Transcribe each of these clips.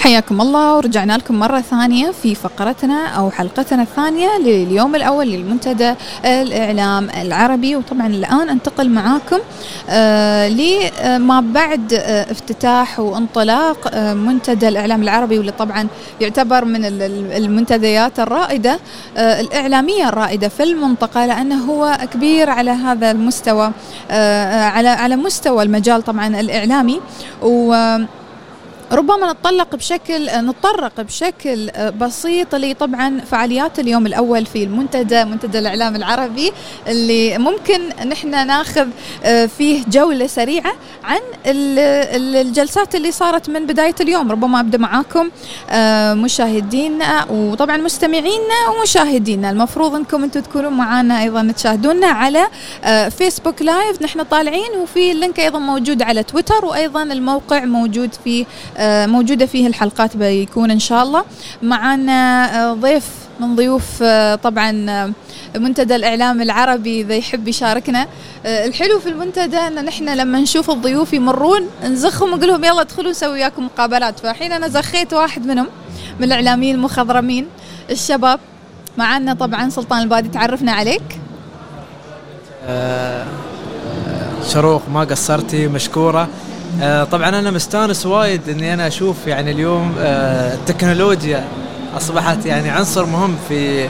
حياكم الله ورجعنا لكم مرة ثانية في فقرتنا أو حلقتنا الثانية لليوم الأول للمنتدى الإعلام العربي. وطبعا الآن أنتقل معاكم آه لما بعد آه افتتاح وانطلاق آه منتدى الإعلام العربي واللي طبعا يعتبر من المنتديات الرائدة الإعلامية الرائدة في المنطقة لأنه هو كبير على هذا المستوى على على مستوى المجال طبعا الإعلامي. و ربما نتطلق بشكل نتطرق بشكل بسيط لطبعا فعاليات اليوم الأول في المنتدى منتدى الإعلام العربي اللي ممكن نحن ناخذ فيه جولة سريعة عن الجلسات اللي صارت من بداية اليوم. ربما أبدأ معاكم مشاهدينا وطبعا مستمعينا ومشاهدينا. المفروض أنكم أنتم تكونوا معنا أيضا تشاهدونا على فيسبوك live. نحن طالعين وفي ال link أيضا موجود على تويتر وأيضا الموقع موجود في موجودة فيه الحلقات بيكون إن شاء الله. معنا ضيف من ضيوف طبعا منتدى الإعلام العربي إذا يحب يشاركنا. الحلو في المنتدى أن نحن لما نشوف الضيوف يمرون نزخهم ونقول لهم يلا ادخلوا نسوي وياكم مقابلات. فحين أنا زخيت واحد منهم من الإعلاميين المخضرمين الشباب. معنا طبعا سلطان البادي تعرفنا عليك. شروق ما قصرتي مشكورة. آه طبعا أنا مستانس وايد إني أنا أشوف يعني اليوم آه التكنولوجيا أصبحت يعني عنصر مهم في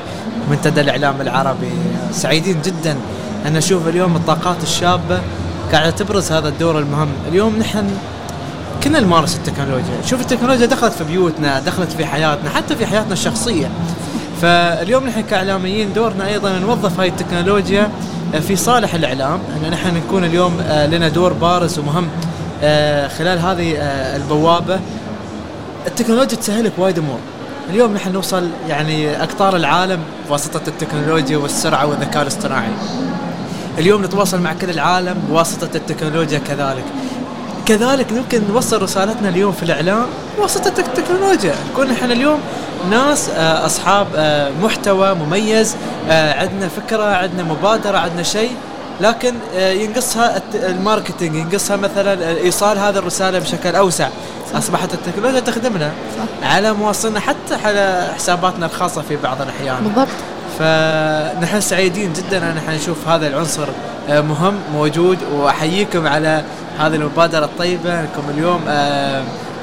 منتدى الإعلام العربي. سعيدين جدا أن نشوف اليوم الطاقات الشابة قاعدة تبرز هذا الدور المهم. اليوم نحن كنا نمارس التكنولوجيا. شوف التكنولوجيا دخلت في بيوتنا دخلت في حياتنا حتى في حياتنا الشخصية. فاليوم نحن كإعلاميين دورنا أيضا نوظف هاي التكنولوجيا في صالح الإعلام أن نحن نكون اليوم لنا دور بارز ومهم. خلال هذه البوابة التكنولوجيا تسهل لك وايد أمور. اليوم نحن نوصل يعني اقطار العالم بواسطة التكنولوجيا والسرعة والذكاء الاصطناعي. اليوم نتواصل مع كل العالم بواسطة التكنولوجيا كذلك. كذلك يمكن نوصل رسالتنا اليوم في الإعلام بواسطة التكنولوجيا. نكون نحن اليوم ناس أصحاب محتوى مميز عندنا فكرة عندنا مبادرة عندنا شيء. لكن ينقصها الماركتينج ينقصها مثلا إيصال هذه الرسالة بشكل أوسع. صح. أصبحت التكنولوجيا تخدمنا صح. على مواصلنا حتى على حساباتنا الخاصة في بعض الأحيان. بالضبط. فنحن سعيدين جدا أن نحن نشوف هذا العنصر مهم موجود. وأحييكم على هذه المبادرة الطيبة. أنكم اليوم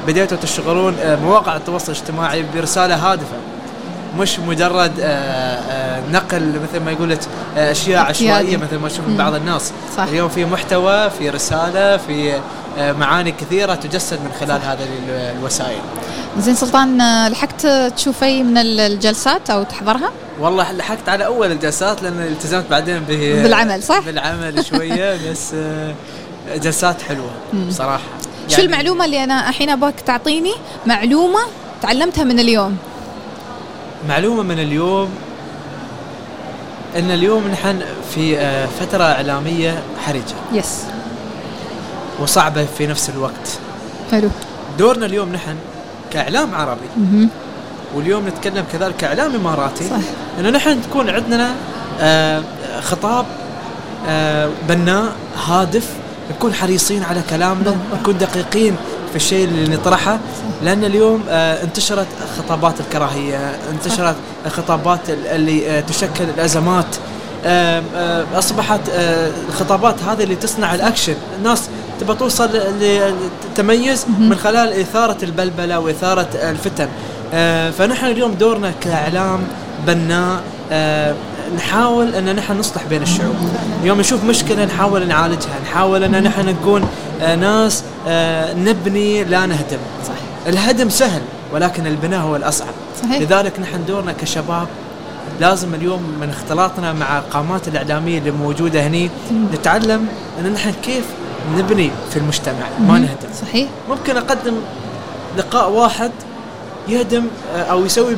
بديتوا تشتغلون مواقع التواصل الاجتماعي برسالة هادفة مش مجرد نقل مثل ما يقول أشياء عشوائية مثل ما نشوف بعض الناس. صح. اليوم في محتوى في رسالة في معاني كثيرة تجسد من خلال صح. هذه الوسائل. زين سلطان لحقت تشوف اي من الجلسات أو تحضرها؟ والله لحقت على أول الجلسات لأن التزمت بعدين به بالعمل صح؟ بالعمل شوية بس جلسات حلوة بصراحه يعني شو المعلومة اللي أنا الحين أبغاك تعطيني؟ معلومة تعلمتها من اليوم. معلومة من اليوم إن اليوم نحن في فترة إعلامية حرجة. يس وصعبة في نفس الوقت. حلو. دورنا اليوم نحن كإعلام عربي. واليوم نتكلم كذلك كإعلام إماراتي. صح. إنه نحن تكون عندنا خطاب بناء هادف نكون حريصين على كلامنا نكون دقيقين في الشيء اللي نطرحه لأن اليوم آه انتشرت خطابات الكراهية انتشرت الخطابات اللي آه تشكل الأزمات. آه أصبحت الخطابات هذه اللي تصنع الأكشن. الناس تبى توصل للتميز من خلال إثارة البلبلة وإثارة الفتن. فنحن اليوم دورنا كإعلام بناء نحاول أن نحن نصلح بين الشعوب. اليوم نشوف مشكلة نحاول نعالجها نحاول أن نحن نكون ناس نبني لا نهدم. صح. الهدم سهل ولكن البناء هو الأصعب. صحيح. لذلك نحن دورنا كشباب لازم اليوم من اختلاطنا مع القامات الإعلامية اللي موجودة هني نتعلم إن نحن كيف نبني في المجتمع ما نهدم. صحيح. ممكن أقدم لقاء واحد يهدم أو يسوي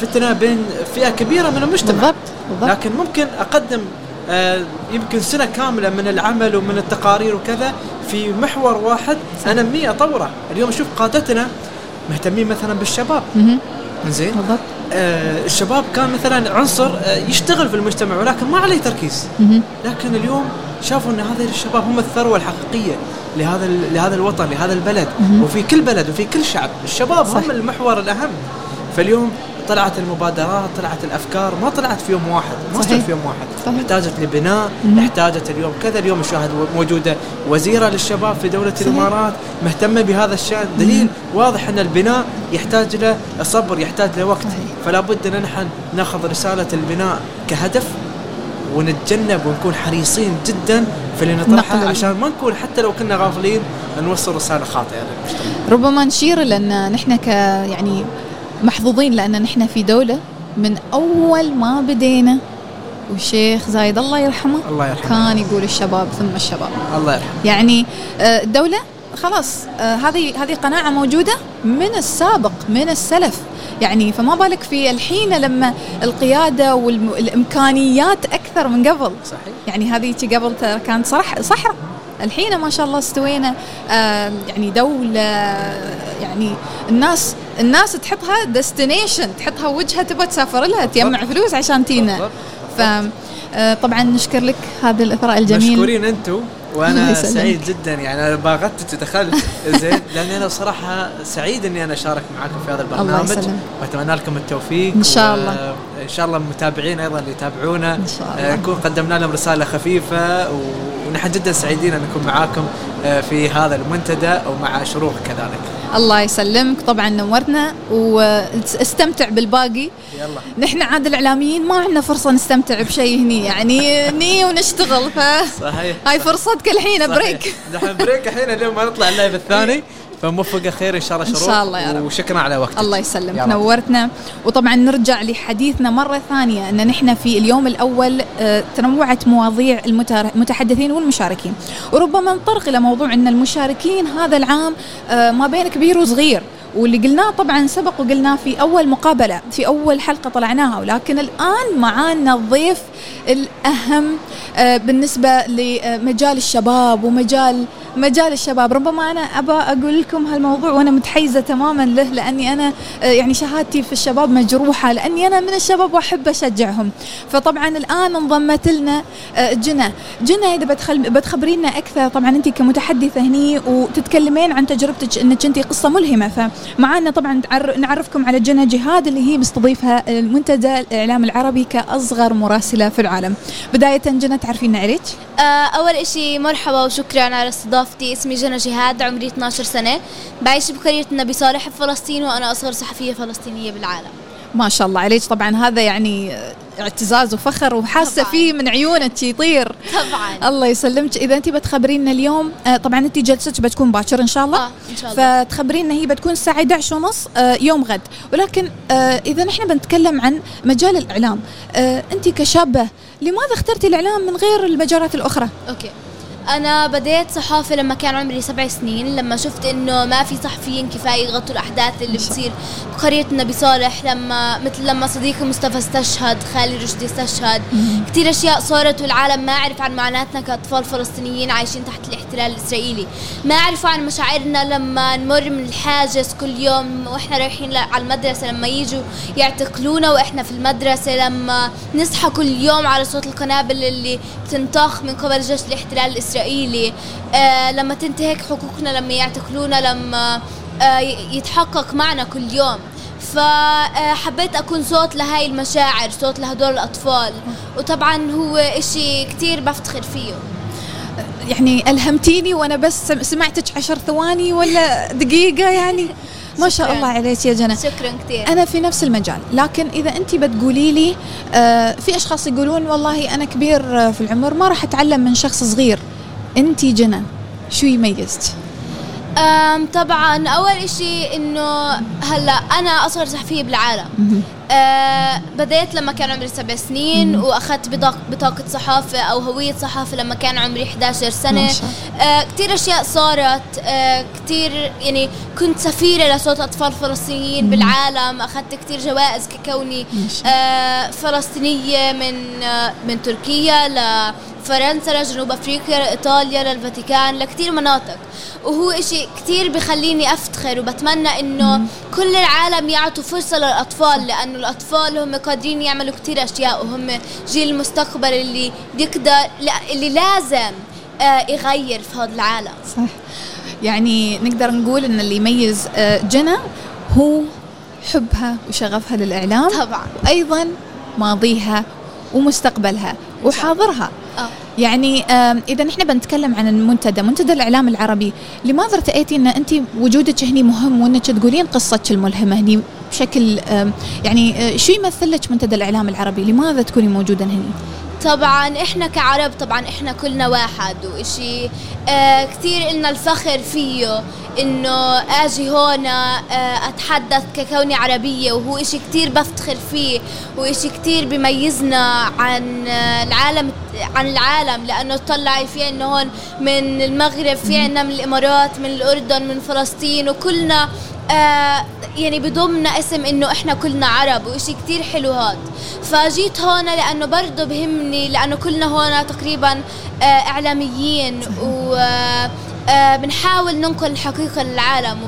فتنة بين فئة كبيرة من المجتمع. بالضبط, بالضبط. لكن ممكن أقدم يمكن سنة كاملة من العمل ومن التقارير وكذا في محور واحد. انميه اطوره اليوم أشوف قادتنا مهتمين مثلا بالشباب. زين؟ بالضبط. آه الشباب كان مثلا عنصر آه يشتغل في المجتمع ولكن ما عليه تركيز. لكن اليوم شافوا إن هذه الشباب هم الثروة الحقيقية لهذا لهذا الوطن لهذا البلد. وفي كل بلد وفي كل شعب. الشباب صح. هم المحور الأهم. فاليوم طلعت المبادرات طلعت الأفكار ما طلعت في يوم واحد ما صحيح. صارت في يوم واحد صحيح. احتاجت لبناء مهم. احتاجت اليوم كذا اليوم نشاهد موجودة وزيرة للشباب في دولة صحيح. الإمارات مهتمة بهذا الشان دليل واضح أن البناء يحتاج له صبر يحتاج له وقت صحيح. فلا بد أن نحن نأخذ رسالة البناء كهدف ونتجنب ونكون حريصين جدا في اللي نطرحه عشان ما نكون حتى لو كنا غافلين نوصل رسالة خاطئة للمجتمع ربما نشير لأن نحن ك يعني محظوظين لأن نحن في دولة من أول ما بدينا. والشيخ زايد الله يرحمه الله يرحمه. كان يقول الشباب ثم الشباب. الله يرحمه. يعني آه، الدولة خلاص آه، هذه هذه قناعة موجودة من السابق من السلف. يعني فما بالك في الحين لما القيادة والإمكانيات أكثر من قبل. صحيح. يعني هذه قبل كانت صح صحراء. الحين ما شاء الله استوينا يعني دولة يعني الناس الناس تحطها ديستنيشن تحطها وجهة تبغى تسافر لها تجمع فلوس عشان تينا. ف آه، طبعا نشكر لك هذا الإثراء الجميل مشكورين أنتم وأنا. سعيد جدا يعني أنا باغتت ودخلت زين لأني أنا بصراحه سعيد إني أنا أشارك معاكم في هذا البرنامج. وأتمنى لكم التوفيق إن شاء الله. إن شاء الله المتابعين أيضا اللي يتابعونا. إن شاء آه، الله. نكون قدمنا لهم رسالة خفيفة ونحن جدا سعيدين أن نكون معاكم آه، في هذا المنتدى ومع شروق كذلك. الله يسلمك. طبعا نورتنا واستمتع بالباقي. يلا. نحن عاد الإعلاميين ما عندنا فرصة نستمتع بشيء هني يعني ني ونشتغل ف صحيح. هاي فرصتك الحين. بريك نحن بريك الحين اليوم ما نطلع ال live الثاني. فموفقه خير إن شاء الله شروق شاء الله يا رب. وشكرا على وقتك. الله يسلمك. نورتنا. وطبعا نرجع لحديثنا مرة ثانية أن نحن في اليوم الأول آه، تنوعت مواضيع المتحدثين والمشاركين. وربما نطرق إلى موضوع أن المشاركين هذا العام آه، ما بين كبير وصغير. واللي قلناه طبعا سبق وقلناه في أول مقابلة في أول حلقة طلعناها ولكن الآن معانا الضيف الأهم آه، بالنسبة لمجال الشباب ومجال مجال الشباب. ربما أنا أبى أقول لكم هالموضوع وأنا متحيزة تماما له لأني أنا آه، يعني شهادتي في الشباب مجروحة لأني أنا من الشباب وأحب أشجعهم. فطبعا الآن انضمت لنا آه، جنى. جنى إذا بتخل... بتخبرينا أكثر طبعا أنت كمتحدثة هني وتتكلمين عن تجربتك أنك أنت قصة ملهمة فمعانا طبعا. نعرفكم على جنى جهاد اللي هي مستضيفها المنتدى الإعلام العربي كأصغر مراسلة في العالم. بداية جنى تعرفينا عليك؟ آه، أول إشي مرحبا وشكرا على استضافتي. اسمي جنى جهاد عمري 12 سنة. بعيش بقرية النبي صالح بفلسطين وأنا أصغر صحفية فلسطينية بالعالم. ما شاء الله عليك. طبعا هذا يعني اعتزاز وفخر وحاسة. فيه من عيونك يطير. طبعا. الله يسلمك. إذا انت بتخبرينا اليوم آه، طبعا انت جلستك بتكون باكر إن شاء الله. آه إن شاء الله. فتخبرينا هي بتكون الساعة 11 ونص آه، يوم غد. ولكن آه، إذا نحن بنتكلم عن مجال الإعلام آه، أنت كشابة لماذا اخترتي الإعلام من غير المجالات الأخرى؟ أوكي. أنا بديت صحافة لما كان عمري سبع سنين لما شفت إنه ما في صحفيين كفاية يغطوا الأحداث اللي بتصير. بقرية النبي صالح لما مثل لما صديقي مصطفى استشهد خالي رشدي استشهد. كثير أشياء صارت والعالم ما عرف عن معاناتنا كأطفال فلسطينيين عايشين تحت الاحتلال الإسرائيلي. ما عرفوا عن مشاعرنا لما نمر من الحاجز كل يوم وإحنا رايحين على المدرسة لما يجوا يعتقلونا وإحنا في المدرسة لما نصحى كل يوم على صوت القنابل اللي بتنطخ من قبل جيش الاحتلال الإسرائيلي آه لما تنتهك حقوقنا لما يعتقلونا لما آه يتحقق معنا كل يوم. فحبيت أكون صوت لهاي المشاعر صوت لهدول الأطفال. وطبعا هو إشي كتير بفتخر فيه. يعني ألهمتيني وأنا بس سم- سمعتك عشر ثواني ولا دقيقة يعني؟ ما شاء. الله عليك يا جنى. شكرا كتير. أنا في نفس المجال لكن إذا أنت بتقولي لي آه، في أشخاص يقولون والله أنا كبير آه، في العمر ما راح أتعلم من شخص صغير. أنت جنى شو يميزك؟ طبعا أول إشي إنه هلأ أنا أصغر صحفية بالعالم أه بديت لما كان عمري سبع سنين وأخذت بطاقة, صحافة أو هوية صحافة لما كان عمري 11 سنة. أه كتير أشياء صارت. أه كتير يعني كنت سفيرة لصوت أطفال فلسطينيين بالعالم. أخذت كتير جوائز ككوني آه، فلسطينية من آه، من تركيا لفرنسا لجنوب أفريقيا لايطاليا للفاتيكان لكتير مناطق. وهو إشي كتير بخليني أفتخر وبتمنى إنه كل العالم يعطوا فرصة للأطفال لأنه الأطفال هم قادرين يعملوا كتير أشياء وهم جيل المستقبل اللي بيقدر اللي لازم آه، يغير في هذا العالم. صح. يعني نقدر نقول إن اللي يميز آه، جنى هو حبها وشغفها للإعلام طبعا. وأيضا ماضيها ومستقبلها وحاضرها. آه. يعني إذا نحن بنتكلم عن المنتدى منتدى الإعلام العربي لماذا ارتئيتي إن انت وجودك هني مهم وإنك تقولين قصتك الملهمة هني؟ بشكل يعني شو يمثل لك منتدى الإعلام العربي؟ لماذا تكوني موجوده هني طبعا إحنا كعرب طبعا إحنا كلنا واحد وإشي. آه كثير لنا الفخر فيه. إنه آجي هون آه أتحدث ككوني عربية وهو إشي كثير بفتخر فيه وإشي كثير بيميزنا عن العالم عن العالم لأنه طلعي في عنا هون من المغرب في عنا من الإمارات من الأردن من فلسطين وكلنا آه يعني بضمنا اسم إنه إحنا كلنا عرب وإشي كتير حلو هاد. فجيت هون لأنه برضه بهمني لأنه كلنا هون تقريبا آه إعلاميين و آه, آه، بنحاول ننقل الحقيقة للعالم.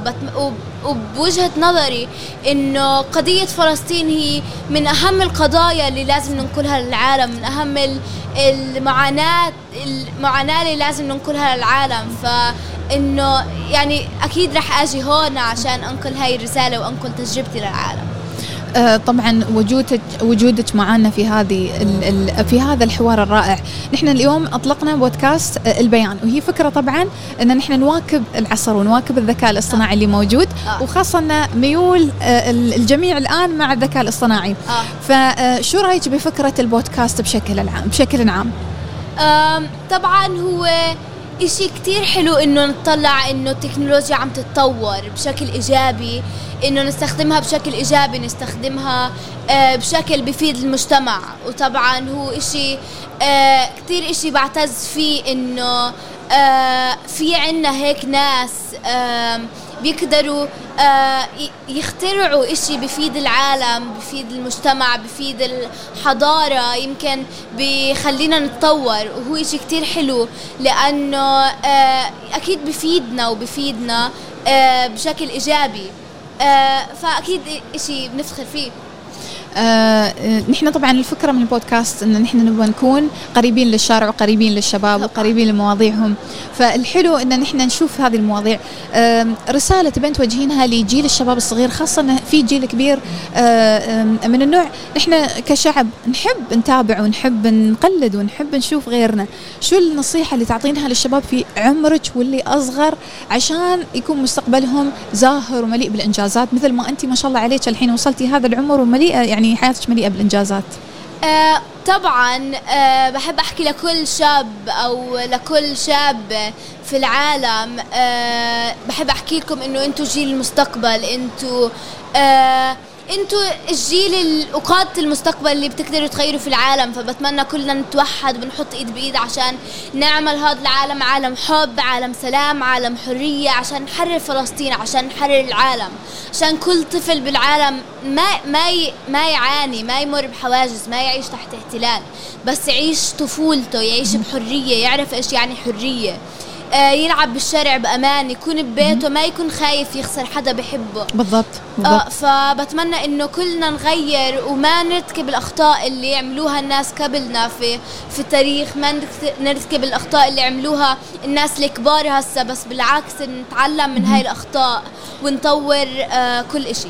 وبوجهة نظري إنه قضية فلسطين هي من أهم القضايا اللي لازم ننقلها للعالم من أهم المعاناة المعاناة اللي لازم ننقلها للعالم. فإنه يعني أكيد رح أجي هون عشان أنقل هاي الرسالة وأنقل تجربتي للعالم. آه، طبعا وجودك وجودك معنا في هذه في هذا الحوار الرائع. نحن اليوم أطلقنا بودكاست آه، البيان. وهي فكرة طبعا إن نحن نواكب العصر ونواكب الذكاء الاصطناعي اللي موجود آه. وخاصة ان ميول الجميع الآن مع الذكاء الاصطناعي. فشو رأيك بفكرة البودكاست بشكل العام بشكل عام؟ طبعا هو إشي كتير حلو إنه نطلع إنه التكنولوجيا عم تتطور بشكل إيجابي إنه نستخدمها بشكل إيجابي نستخدمها آه بشكل بفيد المجتمع. وطبعا هو إشي آه كتير إشي بعتز فيه إنه آه في عنا هيك ناس بيقدروا آه يخترعوا إشي بفيد العالم بفيد المجتمع بفيد الحضارة. يمكن بخلينا نتطور وهو إشي كتير حلو لأنه آه أكيد بفيدنا وبفيدنا آه بشكل إيجابي. فأكيد إشي بنفتخر فيه. آه نحن طبعا الفكرة من البودكاست ان نحن نبغى نكون قريبين للشارع وقريبين للشباب وقريبين لمواضيعهم. فالحلو ان نحن نشوف هذه المواضيع. آه رسالة تبين توجهينها لجيل الشباب الصغير خاصة ان في جيل كبير آه من النوع نحن كشعب نحب نتابع ونحب نقلد ونحب نشوف غيرنا. شو النصيحة اللي تعطينها للشباب في عمرك واللي أصغر عشان يكون مستقبلهم زاهر ومليء بالإنجازات؟ مثل ما انت ما شاء الله عليك الحين وصلتي هذا العمر ومليئه يعني يعني حياتك مليئة بالإنجازات آه طبعا آه بحب أحكي لكل شاب أو لكل شاب في العالم آه بحب أحكي لكم إنه أنتوا جيل المستقبل أنتوا آه أنتوا الجيل وقادة المستقبل اللي بتقدروا تغيروا في العالم فبتمنى كلنا نتوحد ونحط إيد بإيد عشان نعمل هذا العالم عالم حب عالم سلام عالم حرية عشان نحرر فلسطين عشان نحرر العالم عشان كل طفل بالعالم ما ما ما يعاني ما يمر بحواجز ما يعيش تحت احتلال بس يعيش طفولته يعيش بحرية يعرف إيش يعني حرية. يلعب بالشارع بأمان يكون ببيته ما يكون خايف يخسر حدا بحبه. بالضبط, بالضبط. آه فبتمنى إنه كلنا نغير وما نرتكب الأخطاء اللي عملوها الناس قبلنا في في التاريخ ما نرتكب الأخطاء اللي عملوها الناس الكبار هسه بس بالعكس نتعلم من هاي الأخطاء ونطور آه كل إشي.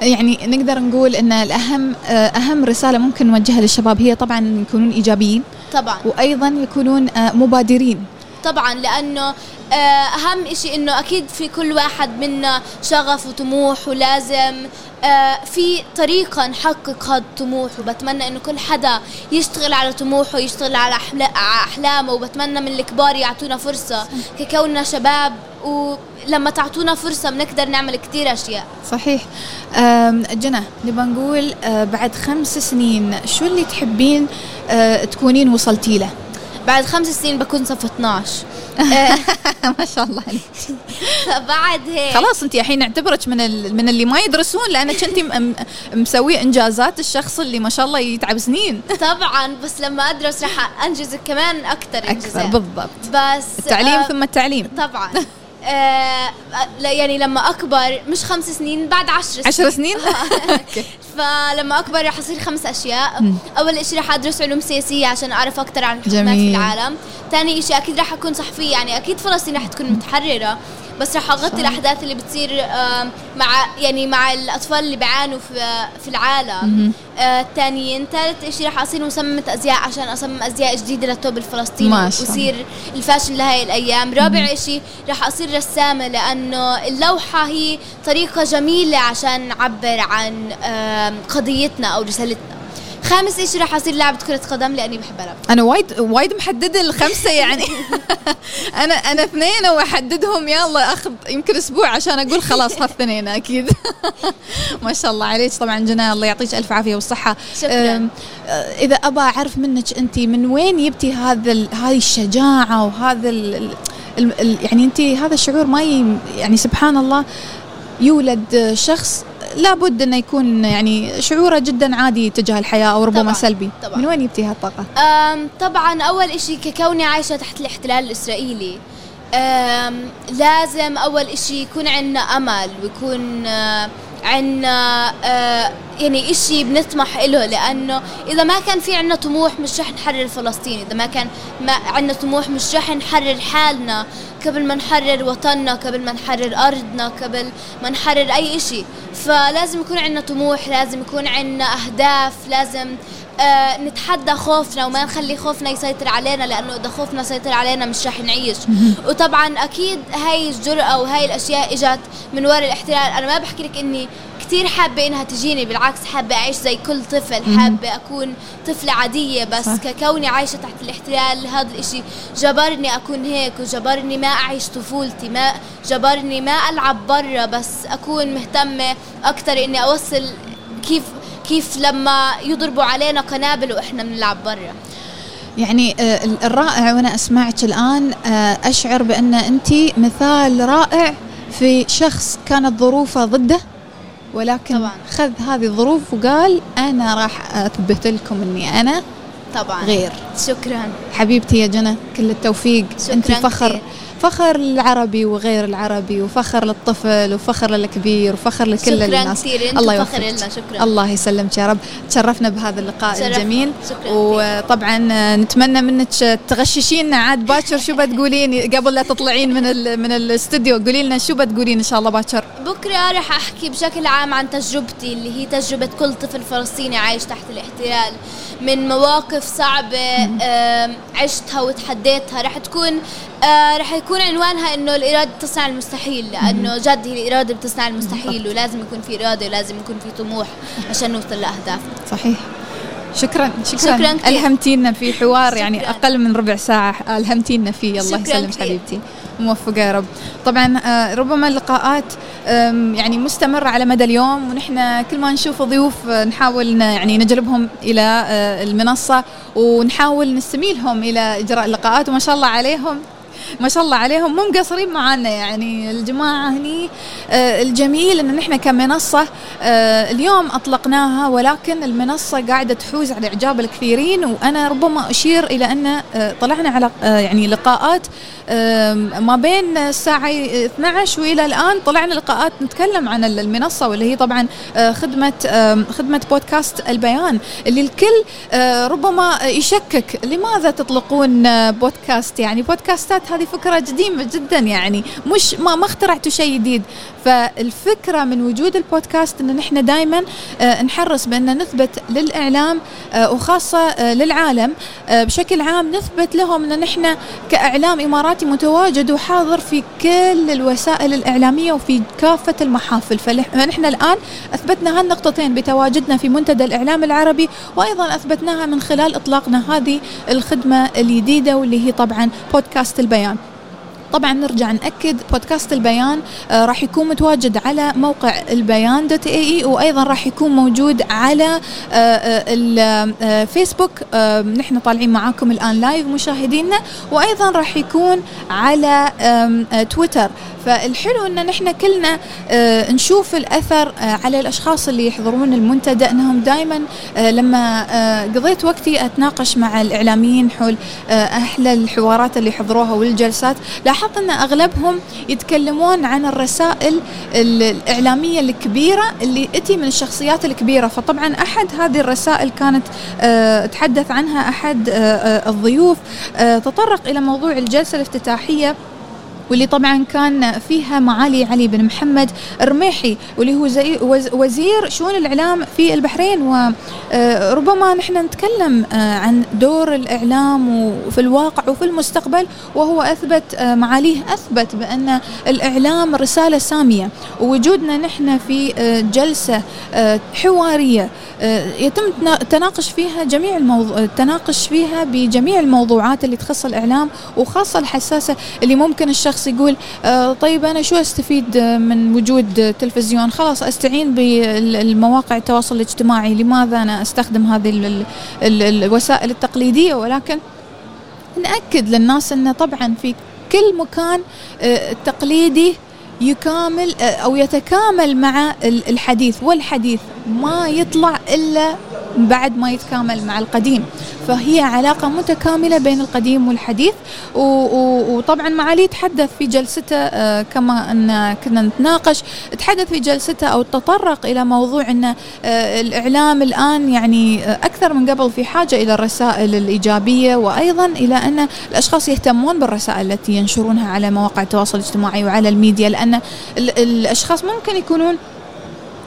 يعني نقدر نقول إن الأهم آه، أهم رسالة ممكن نوجهها للشباب هي طبعا يكونون إيجابيين. طبعا. وأيضا يكونون آه، مبادرين. طبعا لأنه آه، أهم إشي إنه أكيد في كل واحد منا شغف وطموح ولازم آه، في طريقة نحقق هذا الطموح. وبتمنى إنه كل حدا يشتغل على طموحه يشتغل على أحلامه. وبتمنى من الكبار يعطونا فرصة ككوننا شباب. ولما تعطونا فرصة بنقدر نعمل كثير أشياء. صحيح. جنى نبغى نقول آه، بعد خمس سنين شو اللي تحبين تكونين وصلتي له؟ بعد خمس سنين بكون صف 12 ما شاء الله عليك. فبعد هيك. خلاص انت الحين نعتبرك من ال... من اللي ما يدرسون لانك انت. مسوي إنجازات الشخص اللي ما شاء الله يتعب سنين. طبعا بس لما أدرس راح أنجز كمان أكثر أكثر إنجازات. بالضبط. بس التعليم آه، ثم التعليم. طبعا. آه يعني لما أكبر مش خمس سنين بعد عشر سنين عشر سنين أوكي. فلما أكبر رح اصير خمس أشياء. أول شيء رح أدرس علوم سياسية عشان أعرف أكثر عن الحكومات في. العالم ثاني شيء أكيد رح أكون صحفية يعني أكيد فلسطين رح تكون متحررة بس رح أغطي صح. الأحداث اللي بتصير مع يعني مع الأطفال اللي بيعانوا في في العالم مهم. آه، ثالث شيء رح أصير مصممة أزياء عشان أصمم أزياء جديدة للثوب الفلسطيني. ويصير الفاشن لهي الأيام رابع شيء رح أصير رسامة لأنه اللوحة هي طريقة جميلة عشان نعبر عن قضيتنا أو رسالتنا خامس شيء رح أصير لاعبة كرة قدم؟ لأني بحب ألعب. أنا وايد وايد محدده الخمسة يعني. أنا أنا اثنين وأحددهم. يلا أخذ يمكن أسبوع عشان أقول خلاص هالثنين أكيد. ما شاء الله عليك. طبعا جنى الله يعطيك ألف عافية والصحة. شكراً. إذا ابى أعرف منك انت من وين يبتي هذا هذه الشجاعة وهذا ال ال ال ال يعني انت هذا الشعور ما يعني سبحان الله يولد شخص لابد انه يكون يعني شعورة جدا عادي تجاه الحياة أو ربما طبعاً، سلبي طبعاً. من وين يبتي هالطاقة طبعا أول إشي ككوني عايشة تحت الاحتلال الإسرائيلي لازم أول إشي يكون عندنا أمل ويكون آه، عندنا آه، يعني إشي بنطمح له لأنه إذا ما كان في عندنا طموح مش رح نحرر فلسطين. إذا ما كان ما عندنا طموح مش رح نحرر حالنا قبل ما نحرر وطننا قبل ما نحرر أرضنا قبل ما نحرر أي إشي. فلازم يكون عندنا طموح لازم يكون عندنا أهداف لازم آه نتحدى خوفنا وما نخلي خوفنا يسيطر علينا لأنه إذا خوفنا سيطر علينا مش رح نعيش. وطبعا أكيد هاي الجرأة وهاي الأشياء إجت من وراء الاحتلال. أنا ما بحكي لك إني كثير حابة إنها تجيني بالعكس حابة أعيش زي كل طفل حابة أكون طفلة عادية بس صح. ككوني عايشة تحت الاحتلال هذا الإشي جبرني أكون هيك وجبرني ما أعيش طفولتي ما جبرني ما ألعب برا بس أكون مهتمة أكثر إني أوصل كيف كيف لما يضربوا علينا قنابل وإحنا بنلعب برا. يعني آه، الرائع وأنا أسمعك الآن آه، أشعر بأن أنت مثال رائع في شخص كانت ظروفه ضده ولكن طبعاً. خذ هذه الظروف وقال أنا راح أثبت لكم أني أنا طبعا. غير. شكرا. حبيبتي يا جنى كل التوفيق. شكراً أنت فخر. كثير. فخر للعربي وغير العربي وفخر للطفل وفخر للكبير وفخر لكل شكرا الناس. كثير. أنت الله فخر لنا. شكرا. الله يسلمك يا رب. تشرفنا بهذا اللقاء تشرفنا. الجميل. شكراً وطبعا نتمنى منك تغششينا عاد باكر شو بتقولين؟ قبل لا تطلعين من ال- من الاستوديو. قولي لنا شو بتقولين إن شاء الله باكر؟ بكرة رح أحكي بشكل عام عن تجربتي اللي هي تجربة كل طفل فلسطيني عايش تحت الاحتلال. من مواقف صعبة عشتها وتحديتها رح تكون آه، رح يكون عنوانها إنه الإرادة تصنع المستحيل لأنه جد هي الإرادة بتصنع المستحيل ولازم يكون في إرادة ولازم يكون في طموح عشان نوصل لاهدافنا صحيح. شكرا شكرا, شكراً. ألهمتينا في حوار يعني شكراً. أقل من ربع ساعة. ألهمتينا فيه. الله يسلمك. حبيبتي. موفقه يا رب. طبعا آه، ربما اللقاءات يعني مستمرة على مدى اليوم ونحن كل ما نشوف ضيوف آه، نحاول يعني نجلبهم إلى المنصة ونحاول نستميلهم إلى إجراء اللقاءات وما شاء الله عليهم. ما شاء الله عليهم. مو مقصرين معانا يعني. الجماعة هني آه، الجميل إن نحن كمنصة آه، اليوم أطلقناها ولكن المنصة قاعدة تحوز على إعجاب الكثيرين وأنا ربما أشير إلى أن آه، طلعنا على يعني لقاءات ما بين الساعة 12 وإلى الآن طلعنا لقاءات نتكلم عن المنصة واللي هي طبعا خدمة آه، خدمة بودكاست البيان اللي الكل ربما يشكك لماذا تطلقون بودكاست؟ يعني بودكاستات هذه فكرة قديمة جدا يعني. مش ما ما اخترعتوا شيء جديد. فالفكرة من وجود البودكاست إن نحن دائما آه، نحرص بأن نثبت للإعلام آه، وخاصة آه، للعالم. بشكل عام نثبت لهم إن نحن كإعلام إماراتي متواجد وحاضر في كل الوسائل الإعلامية وفي كافة المحافل. فنحن الآن أثبتنا هالنقطتين بتواجدنا في منتدى الإعلام العربي وأيضا أثبتناها من خلال إطلاقنا هذه الخدمة الجديدة واللي هي طبعا بودكاست البيان. طبعا نرجع نأكد بودكاست البيان آه، راح يكون متواجد على موقع البيان dot ae وأيضا راح يكون موجود على آه، آه، الفيسبوك نحن طالعين معاكم الآن live مشاهدينا وأيضا راح يكون على تويتر. فالحلو إن نحن كلنا آه، نشوف الأثر آه، على الأشخاص اللي يحضرون المنتدى إنهم دائما لما آه، قضيت وقتي أتناقش مع الإعلاميين حول أحلى الحوارات اللي حضروها والجلسات لاحظت إن أغلبهم يتكلمون عن الرسائل ال- الإعلامية الكبيرة اللي اتي من الشخصيات الكبيرة. فطبعا أحد هذه الرسائل كانت تحدث عنها أحد الضيوف تطرق إلى موضوع الجلسة الافتتاحية. واللي طبعا كان فيها معالي علي بن محمد الرميحي واللي هو زي وز- وزير شؤون الإعلام في البحرين. وربما نحن نتكلم آه، عن دور الإعلام وفي الواقع وفي المستقبل وهو أثبت آه، معاليه أثبت بأن الإعلام رسالة سامية. ووجودنا نحن في آه، جلسة حوارية يتم تنا- التناقش فيها جميع الموضوع التناقش فيها بجميع الموضوعات اللي تخص الإعلام وخاصة الحساسة اللي ممكن الشخص يقول آه، طيب أنا شو أستفيد آه، من وجود آه، تلفزيون؟ خلاص أستعين بالمواقع التواصل الاجتماعي لماذا أنا أستخدم هذه ال- ال- ال- الوسائل التقليدية؟ ولكن نأكد للناس أنه طبعا في كل مكان آه، التقليدي يكامل آه، أو يتكامل مع ال- الحديث والحديث ما يطلع إلا بعد ما يتكامل مع القديم. فهي علاقة متكاملة بين القديم والحديث وطبعا معالي تحدث في جلسته آه، كما أن كنا نتناقش. تحدث في جلسته أو تطرق إلى موضوع أن آه، الإعلام الآن يعني آه، أكثر من قبل في حاجة إلى الرسائل الإيجابية وأيضا إلى أن الأشخاص يهتمون بالرسائل التي ينشرونها على مواقع التواصل الاجتماعي وعلى الميديا لأن ال- الأشخاص ممكن يكونون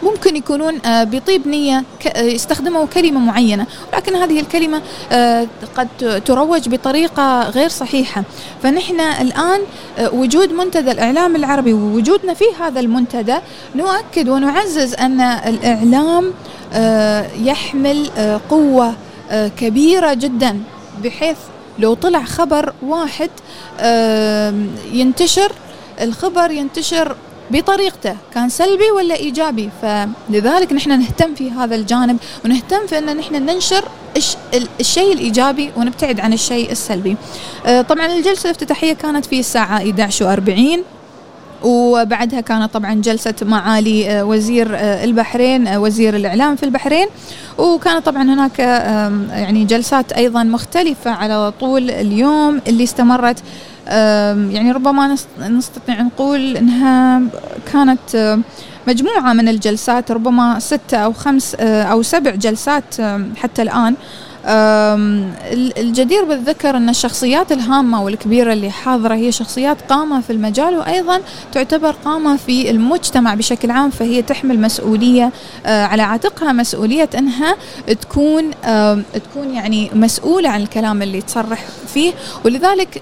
ممكن يكونون آه، بطيب نية ك- آه، كلمة معينة. ولكن هذه الكلمة آه، قد تروج بطريقة غير صحيحة. فنحن الآن وجود منتدى الإعلام العربي ووجودنا في هذا المنتدى نؤكد ونعزز أن الإعلام يحمل قوة كبيرة جدا. بحيث لو طلع خبر واحد ينتشر الخبر ينتشر بطريقته كان سلبي ولا إيجابي فلذلك نحن نهتم في هذا الجانب ونهتم في أن نحن ننشر الش- ال- الشيء الإيجابي ونبتعد عن الشيء السلبي. آه، طبعا الجلسة الافتتاحية كانت في الساعة 11:40 وبعدها كانت طبعا جلسة معالي آه، وزير آه، البحرين آه، وزير الإعلام في البحرين. وكانت طبعا هناك يعني جلسات أيضا مختلفة على طول اليوم اللي استمرت. يعني ربما نس- نستطيع نقول أنها كانت مجموعة من الجلسات ربما ستة أو خمس أو سبع جلسات حتى الآن. الجدير بالذكر أن الشخصيات الهامة والكبيرة اللي حاضرة هي شخصيات قامة في المجال وأيضا تعتبر قامة في المجتمع بشكل عام فهي تحمل مسؤولية آه، على عاتقها مسؤولية أنها تكون تكون يعني مسؤولة عن الكلام اللي تصرح فيه. ولذلك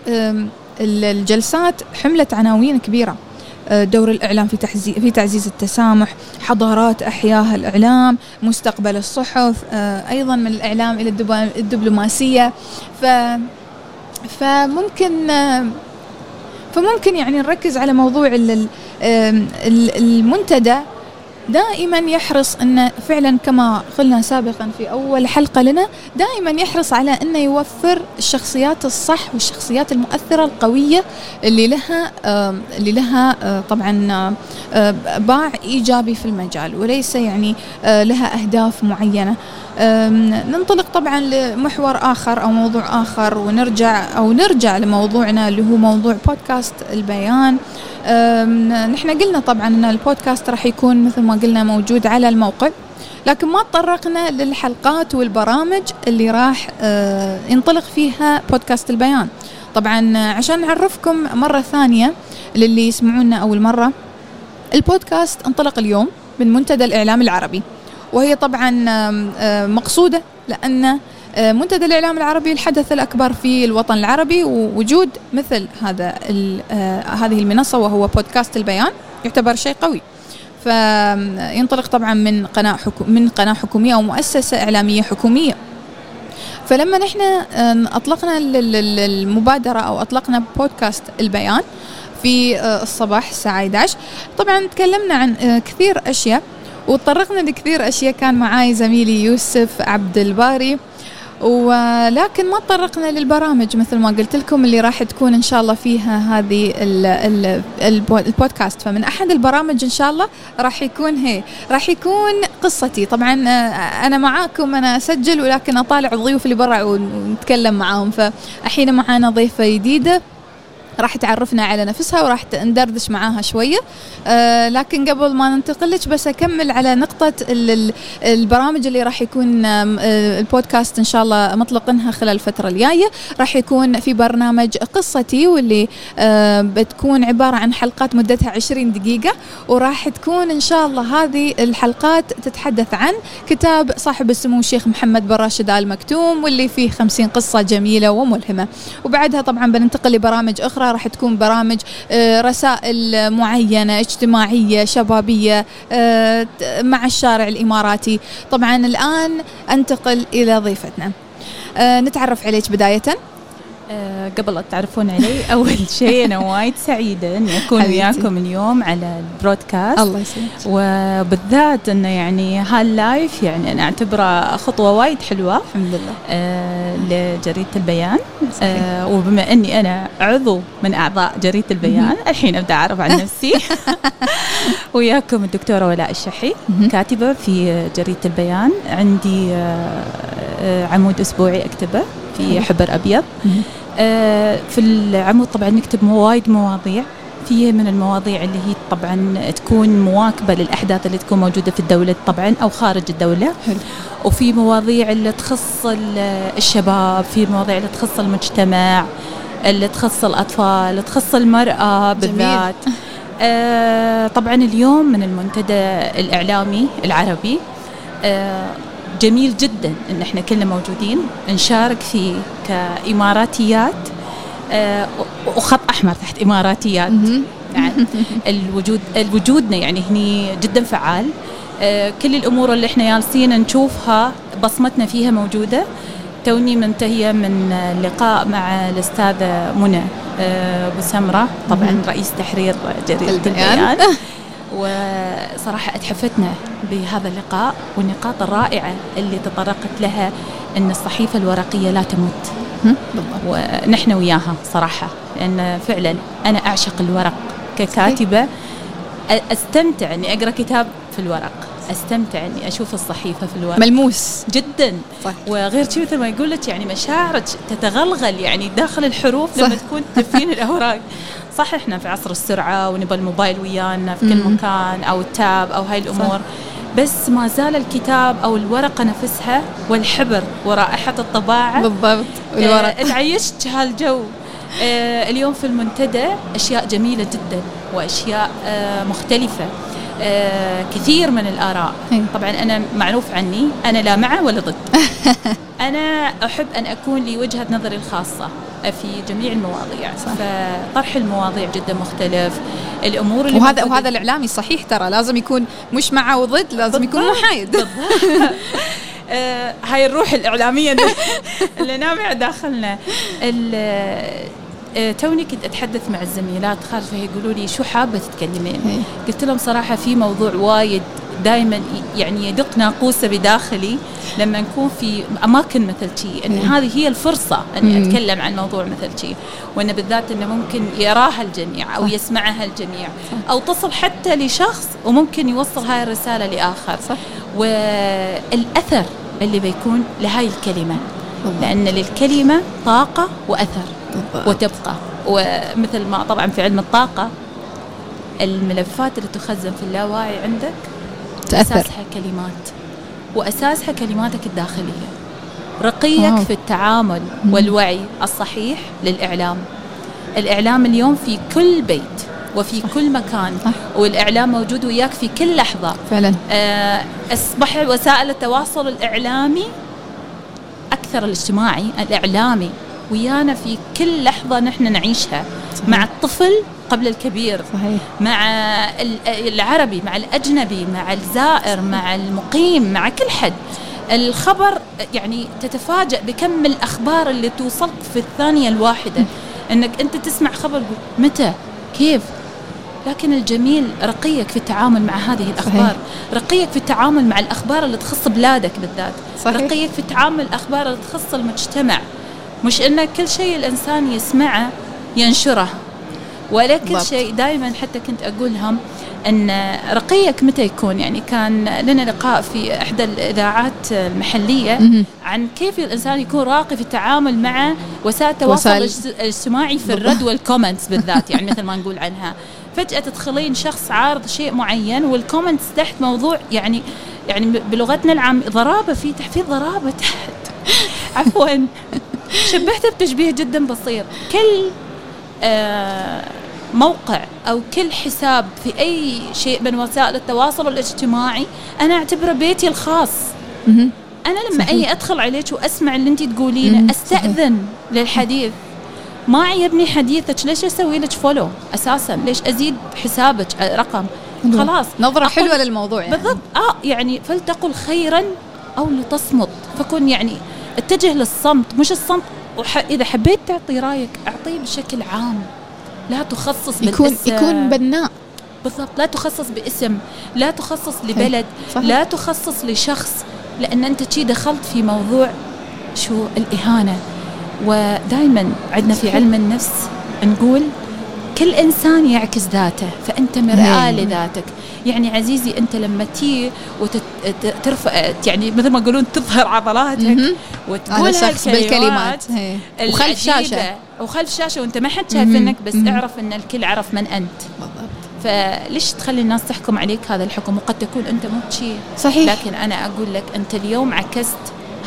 الجلسات حملت عناوين كبيرة. آه، دور الإعلام في تعزيز في تعزيز التسامح، حضارات أحياها الإعلام، مستقبل الصحف، آه، أيضا من الإعلام إلى الدبلوماسية، ف فممكن آه، فممكن يعني نركز على موضوع المنتدى. دائما يحرص انه فعلا كما قلنا سابقا في أول حلقة لنا دائما يحرص على انه يوفر الشخصيات الصح والشخصيات المؤثرة القوية اللي لها اللي لها آه، طبعا آه، باع إيجابي في المجال وليس يعني آه، لها أهداف معينة. ننطلق طبعا لمحور آخر أو موضوع آخر ونرجع أو نرجع لموضوعنا اللي هو موضوع بودكاست البيان. نحن قلنا طبعا إن البودكاست راح يكون مثل ما قلنا موجود على الموقع لكن ما تطرقنا للحلقات والبرامج اللي راح آه، ينطلق فيها بودكاست البيان. طبعا عشان نعرفكم مرة ثانية للي يسمعونا أول مرة البودكاست انطلق اليوم من منتدى الإعلام العربي وهي طبعا آم، مقصودة لأن آه، منتدى الإعلام العربي الحدث الأكبر في الوطن العربي ووجود مثل هذا آه، هذه المنصة وهو بودكاست البيان يعتبر شيء قوي. فينطلق طبعا من قناة حكو من قناة حكومية أو مؤسسة إعلامية حكومية. فلما نحن آه، أطلقنا ال- ال- ال- المبادرة أو أطلقنا بودكاست البيان في آه، الصباح الساعة 11 طبعا تكلمنا عن آه، كثير أشياء وتطرقنا لكثير أشياء. كان معاي زميلي يوسف عبد الباري ولكن ما تطرقنا للبرامج مثل ما قلت لكم اللي راح تكون إن شاء الله فيها هذه ال ال البو- البودكاست. فمن أحد البرامج إن شاء الله راح يكون هي. راح يكون قصتي. طبعا آه، أنا معاكم أنا أسجل ولكن أطالع الضيوف اللي برا ونتكلم معاهم. فالحين معانا ضيفة جديدة. راح تعرفنا على نفسها وراح ندردش معاها شوية. آه لكن قبل ما ننتقل لك بس أكمل على ال- ال- البرامج اللي راح يكون آه البودكاست إن شاء الله مطلقينها خلال الفترة الجاية. راح يكون في برنامج قصتي واللي آه بتكون عبارة عن حلقات مدتها 20 دقيقة. وراح تكون إن شاء الله هذه الحلقات تتحدث عن كتاب صاحب السمو الشيخ محمد بن راشد آل مكتوم واللي فيه 50 قصة جميلة وملهمة. وبعدها طبعا بننتقل لبرامج أخرى راح تكون برامج آه، رسائل معينة اجتماعية شبابية آه، مع الشارع الإماراتي. طبعا الآن أنتقل إلى ضيفتنا. آه، نتعرف عليك بداية. آه، قبل تعرفون علي أول شيء أنا وايد سعيدة إني أكون. وياكم اليوم على ال broadcast. الله يسلمك وبالذات إنه يعني هال live يعني أنا أعتبره خطوة وايد حلوة. الحمد لله. آه، لجريدة البيان. آه، وبما إني أنا عضو من أعضاء جريدة البيان الحين أبدأ أعرف عن نفسي. وياكم الدكتورة ولاء الشحي. كاتبة في جريدة البيان. عندي آه، آه، عمود أسبوعي أكتبه. في. حبر أبيض مهم. آه، في العمود طبعا نكتب وايد مواضيع في من المواضيع اللي هي طبعا تكون مواكبة للأحداث اللي تكون موجودة في الدولة طبعا أو خارج الدولة حلو. وفي مواضيع اللي تخص ال- الشباب في مواضيع اللي تخص المجتمع اللي تخص الأطفال اللي تخص المرأة جميل. بالذات آه طبعا اليوم من المنتدى الإعلامي العربي آه جميل جدا إن إحنا كلنا موجودين نشارك فيه كإماراتيات آه وخط أحمر تحت إماراتيات. يعني الوجود الوجودنا يعني هني جدا فعال آه، كل الأمور اللي إحنا جالسين نشوفها بصمتنا فيها موجودة توني منتهية من لقاء مع الأستاذة منى آه، أبو سمرة طبعا. رئيس تحرير جريدة البيان. البيان وصراحة أتحفتنا بهذا اللقاء والنقاط الرائعة اللي تطرقت لها إن الصحيفة الورقية لا تموت. ونحن وياها صراحة لأن فعلا أنا أعشق الورق ككاتبة. أستمتع أني أقرأ كتاب في الورق. أستمتع أني أشوف الصحيفة في الورق. ملموس. جدا. صح. وغير شيء مثل ما يقول لك يعني مشاعرك تتغلغل يعني داخل الحروف صح. لما تكون تدفين الأوراق. صح إحنا في عصر السرعة ونبى الموبايل ويانا في كل. مكان أو التاب أو هاي الأمور. بس ما زال الكتاب أو الورقة نفسها والحبر ورائحة الطباعة. بالضبط والورق. آه، تعيشت هالجو آه، اليوم في المنتدى أشياء جميلة جدا وأشياء آه، مختلفة. آه، كثير من الآراء. إيه. طبعا أنا معروف عني أنا لا مع ولا ضد. أنا أحب أن أكون لي وجهة نظري الخاصة في جميع المواضيع صح. فطرح المواضيع جدا مختلف الأمور اللي وهذا وهذا الإعلامي صحيح ترى لازم يكون مش مع وضد لازم يكون بالضبط. محايد آه، هاي الروح الإعلامية اللي- نابعة داخلنا آه، توني كنت أتحدث مع الزميلات خارج فيقولوا لي شو حابة تتكلمين. قلت لهم صراحة في موضوع وايد دائما يعني يدق ناقوسة بداخلي لما نكون في أماكن مثل شي إن إيه. هذه هي الفرصة أني مم. أتكلم عن موضوع مثل شي وأن بالذات أنه ممكن يراها الجميع أو صح. يسمعها الجميع أو تصل حتى لشخص وممكن يوصل هاي الرسالة لآخر صح. والأثر اللي بيكون لهاي الكلمة بالضبط. لأن للكلمة طاقة وأثر بالضبط. وتبقى ومثل ما طبعا في علم الطاقة الملفات اللي تخزن في اللاواعي عندك تأثر. أساسها كلمات. وأساسها كلماتك الداخلية. رقيك. في التعامل. والوعي الصحيح للإعلام. الإعلام اليوم في كل بيت وفي كل مكان. صح. والإعلام موجود وياك في كل لحظة. فعلا. آه، أصبح وسائل التواصل الإعلامي أكثر الاجتماعي الإعلامي. ويانا في كل لحظة نحن نعيشها. صحيح. مع الطفل قبل الكبير صحيح. مع ال- العربي مع الأجنبي مع الزائر مع المقيم مع كل حد. الخبر يعني تتفاجأ بكم الأخبار اللي توصلك في الثانية الواحدة. أنك أنت تسمع خبر متى؟ كيف؟ لكن الجميل رقيك في التعامل مع هذه الأخبار. صحيح. رقيك في التعامل مع الأخبار اللي تخص بلادك بالذات. صحيح. رقيك في التعامل الأخبار اللي تخص المجتمع. مش أن كل شيء الإنسان يسمعه ينشره. ولا كل شيء دائما حتى كنت أقولهم أن رقيك متى يكون؟ يعني كان لنا لقاء في إحدى الإذاعات المحلية عن كيف الإنسان يكون راقي في التعامل مع وسائل التواصل الاجتماعي في الرد وال comments بالذات يعني مثل ما نقول عنها. فجأة تدخلين شخص عارض شيء معين وال comments تحت موضوع يعني يعني بلغتنا العام ضرابة في تحت في ضرابة تحت. عفوا. شبهته بتشبيه جدا بسيط كل موقع أو كل حساب في أي شيء من وسائل التواصل الاجتماعي أنا أعتبره بيتي الخاص. أنا لما صحيح. أي أدخل عليك وأسمع اللي انت تقولينه أستأذن للحديث. ما عجبني حديثك ليش أسوي لك فولو أساسا؟ ليش أزيد حسابك رقم؟ خلاص. نظرة حلوة للموضوع يعني. بالضبط. آه يعني فلتقل خيرا أو لتصمت. فكن يعني اتجه للصمت مش الصمت. وح إذا حبيت تعطي رأيك أعطيه بشكل عام. لا تخصص يكون بالاسم. يكون بناء. بالضبط. لا تخصص باسم. لا تخصص لبلد. صحيح. لا تخصص لشخص. لأن أنت شي دخلت في موضوع شو؟ الإهانة. ودائما عندنا في علم النفس نقول كل إنسان يعكس ذاته فأنت مرآة لذاتك. يعني عزيزي أنت لما تي وترفع يعني مثل ما يقولون تظهر عضلاتك وتقول شخص بالكلمات. وخلف شاشة. وخلف شاشة وأنت ما حد شايفينك بس اعرف إن الكل عرف من أنت. بالضبط. فليش تخلي الناس تحكم عليك؟ هذا الحكم. وقد تكون أنت مو شيء صحيح. لكن أنا أقول لك أنت اليوم عكست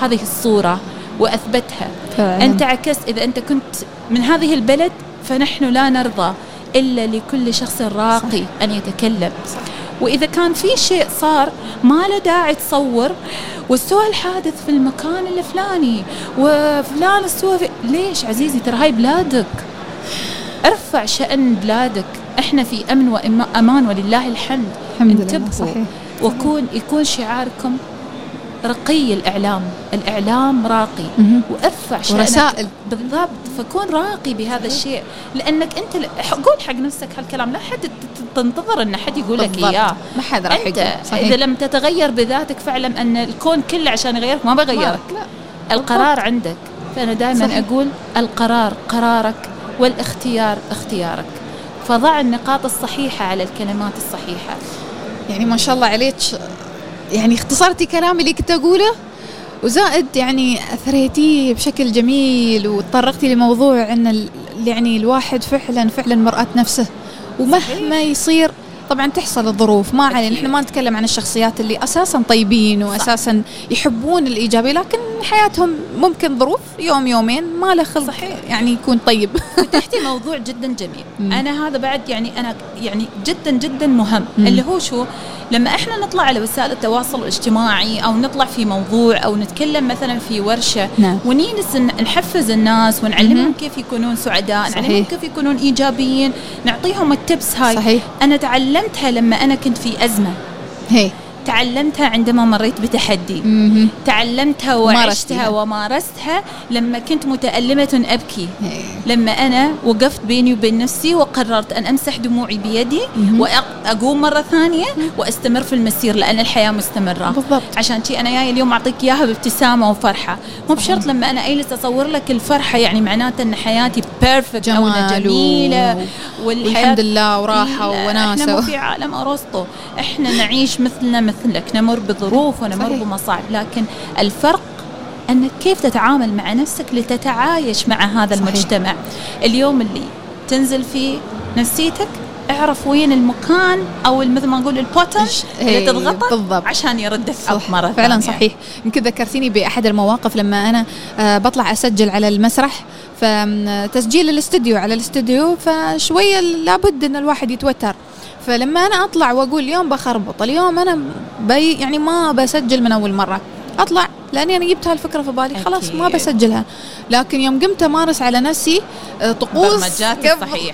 هذه الصورة وأثبتها. فعلا. أنت عكست إذا أنت كنت من هذه البلد فنحن لا نرضى إلا لكل شخص راقي صح. أن يتكلم. صح. وإذا كان في شيء صار ما له داعي تصور واستوى الحادث في المكان الفلاني وفلان استوى في ليش عزيزي ترى هاي بلادك؟ ارفع شأن بلادك. إحنا في أمن وامان ولله الحمد. الحمد لله صحيح. وكون يكون شعاركم رقي الإعلام. الإعلام راقي. وأرفع شأنك. ورسائل. بالضبط. فكون راقي بهذا الشيء. لأنك أنت قول حق نفسك هالكلام. لا حد تنتظر أن حد يقول لك إياه. ما حد راح يقول. صحيح. إذا لم تتغير بذاتك فاعلم أن الكون كله عشان يغيرك ما بغيرك. لا. القرار عندك. فأنا دائما أقول القرار قرارك والاختيار اختيارك. فضع النقاط الصحيحة على الكلمات الصحيحة. يعني ما شاء الله عليك. يعني اختصرتي كلامي اللي كنت أقوله؟ وزائد يعني أثريتيه بشكل جميل وتطرقتي لموضوع أن يعني الواحد فعلا فعلا مرآة نفسه. ومهما يصير طبعا تحصل الظروف ما علينا إحنا ما نتكلم عن الشخصيات اللي أساسا طيبين واساسا يحبون الايجابي لكن حياتهم ممكن ظروف يوم يومين ما له خلق صحيح. يعني يكون طيب. فتحتي موضوع جدا جميل. مم. أنا هذا بعد يعني أنا يعني جدا جدا مهم مم. اللي هو شو؟ لما إحنا نطلع على وسائل التواصل الاجتماعي أو نطلع في موضوع أو نتكلم مثلا في ورشة نعم. ونينس نحفز الناس ونعلمهم كيف يكونون سعداء نعلمهم كيف يكونون إيجابيين نعطيهم التبس هاي. صحيح. أنا تعلمتها لما أنا كنت في أزمة. هي. تعلمتها عندما مريت بتحدي. مم. تعلمتها وعشتها ومارستها لما كنت متألمة أبكي. هي. لما أنا وقفت بيني وبين نفسي وقررت أن أمسح دموعي بيدي وأقوم مرة ثانية وأستمر في المسير لأن الحياة مستمرة. بالضبط. عشان شي أنا جاي اليوم أعطيك إياها بابتسامة وفرحة. مو بشرط لما أنا أجلس أصور لك الفرحة يعني معناته أن حياتي بيرفكت أو جميلة والحمد لله وراحة وناسة إحنا مو في عالم أرسطو. إحنا نعيش مثلنا مثل مثلك نمر بظروف ونمر صحيح. بمصاعب. لكن الفرق انك كيف تتعامل مع نفسك لتتعايش مع هذا صحيح. المجتمع. اليوم اللي تنزل فيه نفسيتك اعرف وين المكان أو مثل ما نقول البوتن اللي تضغطه بالضبط. عشان يرد الحق مرة فعلا صحيح. يمكن ذكرتيني بأحد المواقف لما أنا آه، بطلع أسجل على المسرح فتسجيل الأستوديو على الأستوديو فشوية لابد إن الواحد يتوتر. فلما أنا أطلع وأقول اليوم بخربط اليوم أنا بي يعني ما بسجل من أول مرة. أطلع لأني أنا جبت هالفكرة في بالي خلاص ما بسجلها. لكن يوم قمت أمارس على نفسي آه، طقوس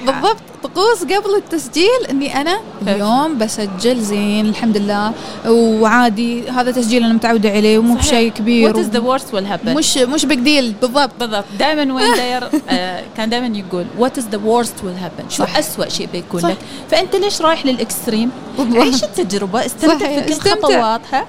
بالضبط. طقوس قبل التسجيل إني أنا اليوم بسجل زين الحمد لله. وعادي هذا تسجيل أنا متعودة عليه ومو بشيء كبير. وات از ذا ورست ويل هابن مش مش بيج ديل بالضبط. بالضبط. دائما وين داير آه كان دائما يقول what is the worst will happen شو صح. اسوء شيء بيكون صح. لك؟ فأنت ليش رايح لل extreme. عيش التجربة استمتع. في كل. خطواتها لين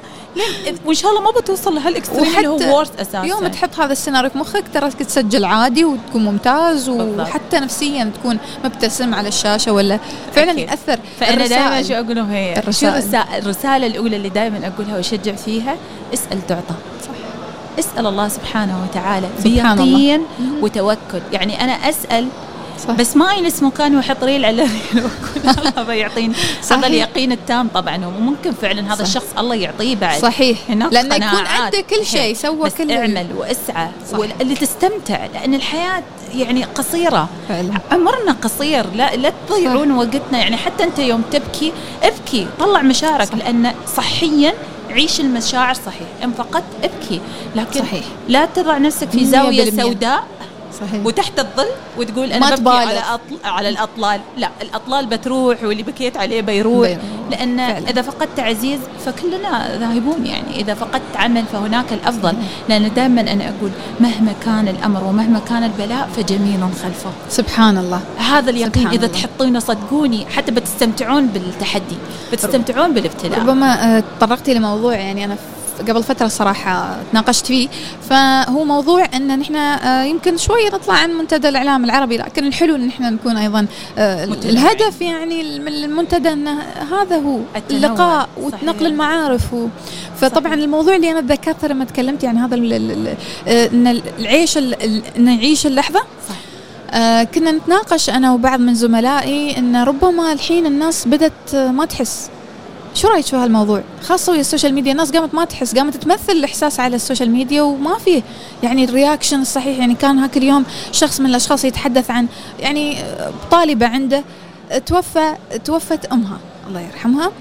وإن شاء الله ما بتوصل لهال extreme اللي هو worst أساسا يوم تحط هذا السيناريو في مخك ترى تسجل عادي وتكون ممتاز. وحتى نفسيا تكون مبتسم على الشاشة ولا فعلا أكيد. يأثر فأنا دائما. شو أقول لهم هي شو الرسائل. الرسالة, الرسالة الأولى اللي دائما أقولها وأشجع فيها اسأل تعطى صح. اسأل الله سبحانه وتعالى. بيقين وتوكل يعني أنا أسأل صح. بس ما يجلس مكاني واحط ريل على ريل الله يعطيني صحيح. هذا اليقين التام طبعا وممكن فعلا هذا صح. الشخص الله يعطيه بعد صحيح لأنه يكون. عنده كل شيء. سوى بس كل اعمل واسعى صح. اللي تستمتع لأن الحياة يعني قصيرة فعلا عمرنا قصير لا لا تضيعون وقتنا يعني حتى أنت يوم تبكي ابكي طلع مشاعرك صح. لأن صحيا عيش المشاعر صحيح إن فقدت ابكي لكن صحيح. لا تضع نفسك في زاوية. سوداء صحيح. وتحت الظل وتقول ما أنا ببكي تبالغ. على أطل... على الأطلال. لا الأطلال بتروح واللي بكيت عليه بيروح. لأن فعلا. إذا فقدت عزيز فكلنا ذاهبون يعني. إذا فقدت عمل فهناك الأفضل. لأن دائما أنا أقول مهما كان الأمر ومهما كان البلاء فجميل خلفه. سبحان الله. هذا اليقين إذا. تحطونه صدقوني حتى بتستمتعون بالتحدي بتستمتعون بالابتلاء. ربما آه، تطرقتي لموضوع يعني أنا قبل فترة صراحة تناقشت فيه فهو موضوع إن نحن آه، يمكن شوية نطلع عن منتدى الإعلام العربي لكن الحلو إن نحن نكون أيضا آه،. الهدف يعني من المنتدى إن هذا هو. اللقاء. ونقل المعارف و فطبعا صحيح. الموضوع اللي أنا تذكرته لما تكلمت عن هذا آه، إن العيش نعيش اللحظة صح. آه كنا نتناقش أنا وبعض من زملائي إن ربما الحين الناس بدأت آه، ما تحس شو رأيك في هالموضوع خاصة ويا ال social media الناس قامت ما تحس قامت تمثل الإحساس على ال social media وما فيه يعني ال reaction الصحيح يعني كان هاك اليوم شخص من الأشخاص يتحدث عن يعني طالبة عنده توفى توفت أمها الله يرحمها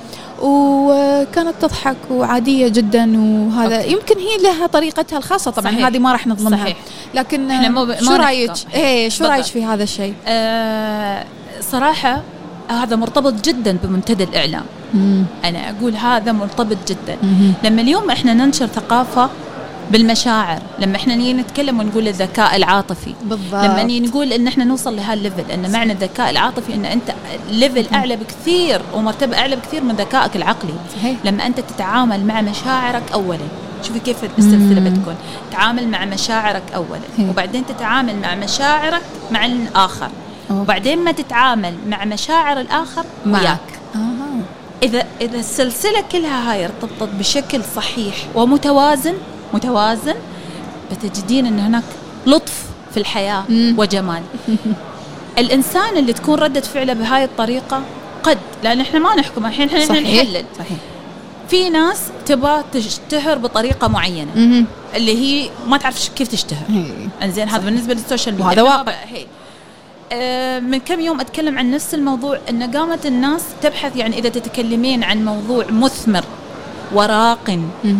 وكانت تضحك وعادية جدا وهذا okay. يمكن هي لها طريقتها الخاصة طبعا صحيح. هذه ما راح نظلمها صحيح. لكن مو ب- شو. رأيك إيه شو رأيك. في هذا الشيء آه صراحة هذا مرتبط جدا بمنتدى الإعلام. أنا أقول هذا مرتبط جدا. لما اليوم إحنا ننشر ثقافة بالمشاعر لما إحنا نيجي نتكلم ونقول الذكاء العاطفي بالضبط. لما نيجي نقول إن إحنا نوصل لهال level إن معنى الذكاء العاطفي إن أنت level أعلى بكثير ومرتبة أعلى بكثير من ذكائك العقلي. صحيح. لما أنت تتعامل مع مشاعرك اولا. شوفي كيف السلسله مم. بتكون تعامل مع مشاعرك اولا. هي. وبعدين تتعامل مع مشاعرك مع الآخر. وبعدين ما تتعامل مع مشاعر الآخر معك. وياك. إذا إذا السلسلة كلها هاي ارتبطت بشكل صحيح ومتوازن متوازن بتجدين إن هناك لطف في الحياة مم. وجمال الإنسان اللي تكون ردة فعله بهاي الطريقة قد لأن إحنا ما نحكم الحين إحنا صحيح نحلل صحيح في ناس تبغى تشتهر بطريقة معينة مهم. اللي هي ما تعرف كيف تشتهر. إنزين هذا بالنسبة للسوشيال ميديا وهذا إحنا واقع. آه، من كم يوم أتكلم عن نفس الموضوع إن قامت الناس تبحث يعني إذا تتكلمين عن موضوع مثمر وراق.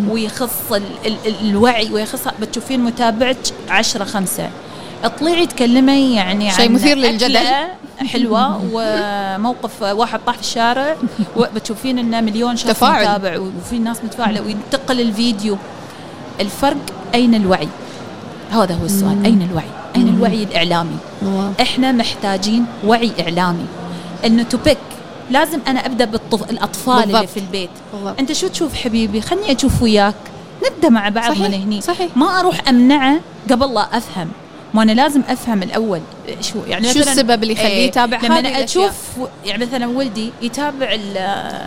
ويخص ال ال ال الوعي ويخص بتشوفين متابعك عشرة خمسة اطلعي تكلمي يعني شيء مثير للجدل. حلوة وموقف واحد طاح في الشارع وبتشوفين إنه مليون شخص تفاعل. متابع وفي ناس متفاعلة وينتقل الفيديو الفرق أين الوعي؟ هذا هو السؤال. أين الوعي؟ مم. الوعي الإعلامي؟ إحنا محتاجين وعي إعلامي إنه تبك لازم أنا أبدأ بالاطفال اللي بالضبط. في البيت بالضبط. أنت شو تشوف حبيبي خلني أشوف وياك نبدأ مع بعض صحيح، من هني صحيح. ما أروح أمنعه قبل لا أفهم ما أنا لازم أفهم الأول شو يعني شو مثلاً- السبب اللي يخليه إيه، يتابع لما هذه أنا؟ أشوف يعني مثلا ولدي يتابع ال-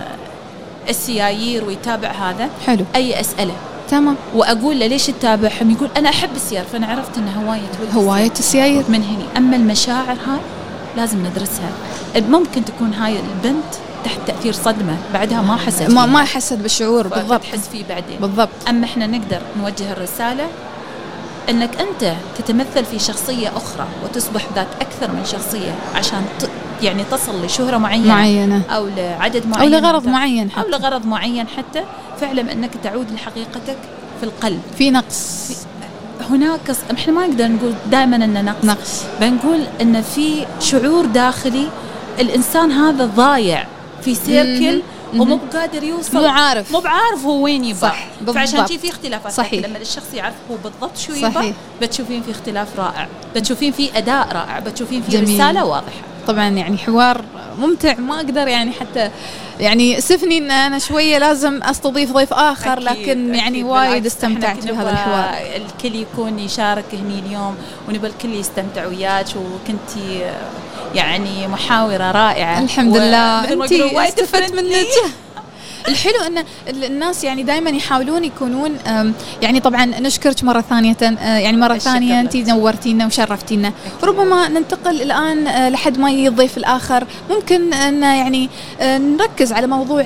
السيايير ويتابع هذا حلو أي اساله تمام وأقول له ليش تتابعهم؟ يقول أنا أحب السيارة فأنا عرفت انه هواية ولد هواية السيايير من هني. أما المشاعر هاي لازم ندرسها. ممكن تكون هاي البنت تحت تأثير صدمة بعدها ما حست ما. ما حست بالشعور بالضبط. تحس فيه بعدين. بالضبط. أما إحنا نقدر نوجه الرسالة إنك أنت تتمثل في شخصية أخرى وتصبح ذات أكثر من شخصية عشان. يعني تصل لشهرة معينة معينة. أو لعدد أو معين لغرض من- معين أو حتى. لغرض معين حتى. فاعلم أنك تعود لحقيقتك في القلب. في نقص. هناك إحنا ما نقدر نقول دائما ان نقص. نقص. بنقول إن في شعور داخلي. الإنسان هذا ضايع في سيركل. ومو بقادر يوصل. مو عارف. مو بعارف هو وين يبغى صح، فعشان بالضبط. شي في اختلافات. صحيح. لما الشخص يعرف هو بالضبط شو. يبغى بتشوفين في اختلاف رائع. بتشوفين في أداء رائع. بتشوفين في. رسالة واضحة. طبعا يعني حوار ممتع ما أقدر يعني حتى يعني اسفني إن أنا شوية لازم أستضيف ضيف آخر أكيد، لكن يعني أكيد. وايد استمتعت بهذا الحوار الكل يكون يشارك هني اليوم ونبغى الكل يستمتع وياك وكنتي يعني محاورة رائعة الحمد لله انت استفدت. منك الحلو إن ال- الناس يعني دائما يحاولون يكونون يعني طبعا نشكرك مرة ثانية يعني مرة ثانية. أنت نورتينا وشرفتينا ربما ننتقل الآن آه، لحد ما يجي الضيف الآخر ممكن أن يعني آه، نركز على موضوع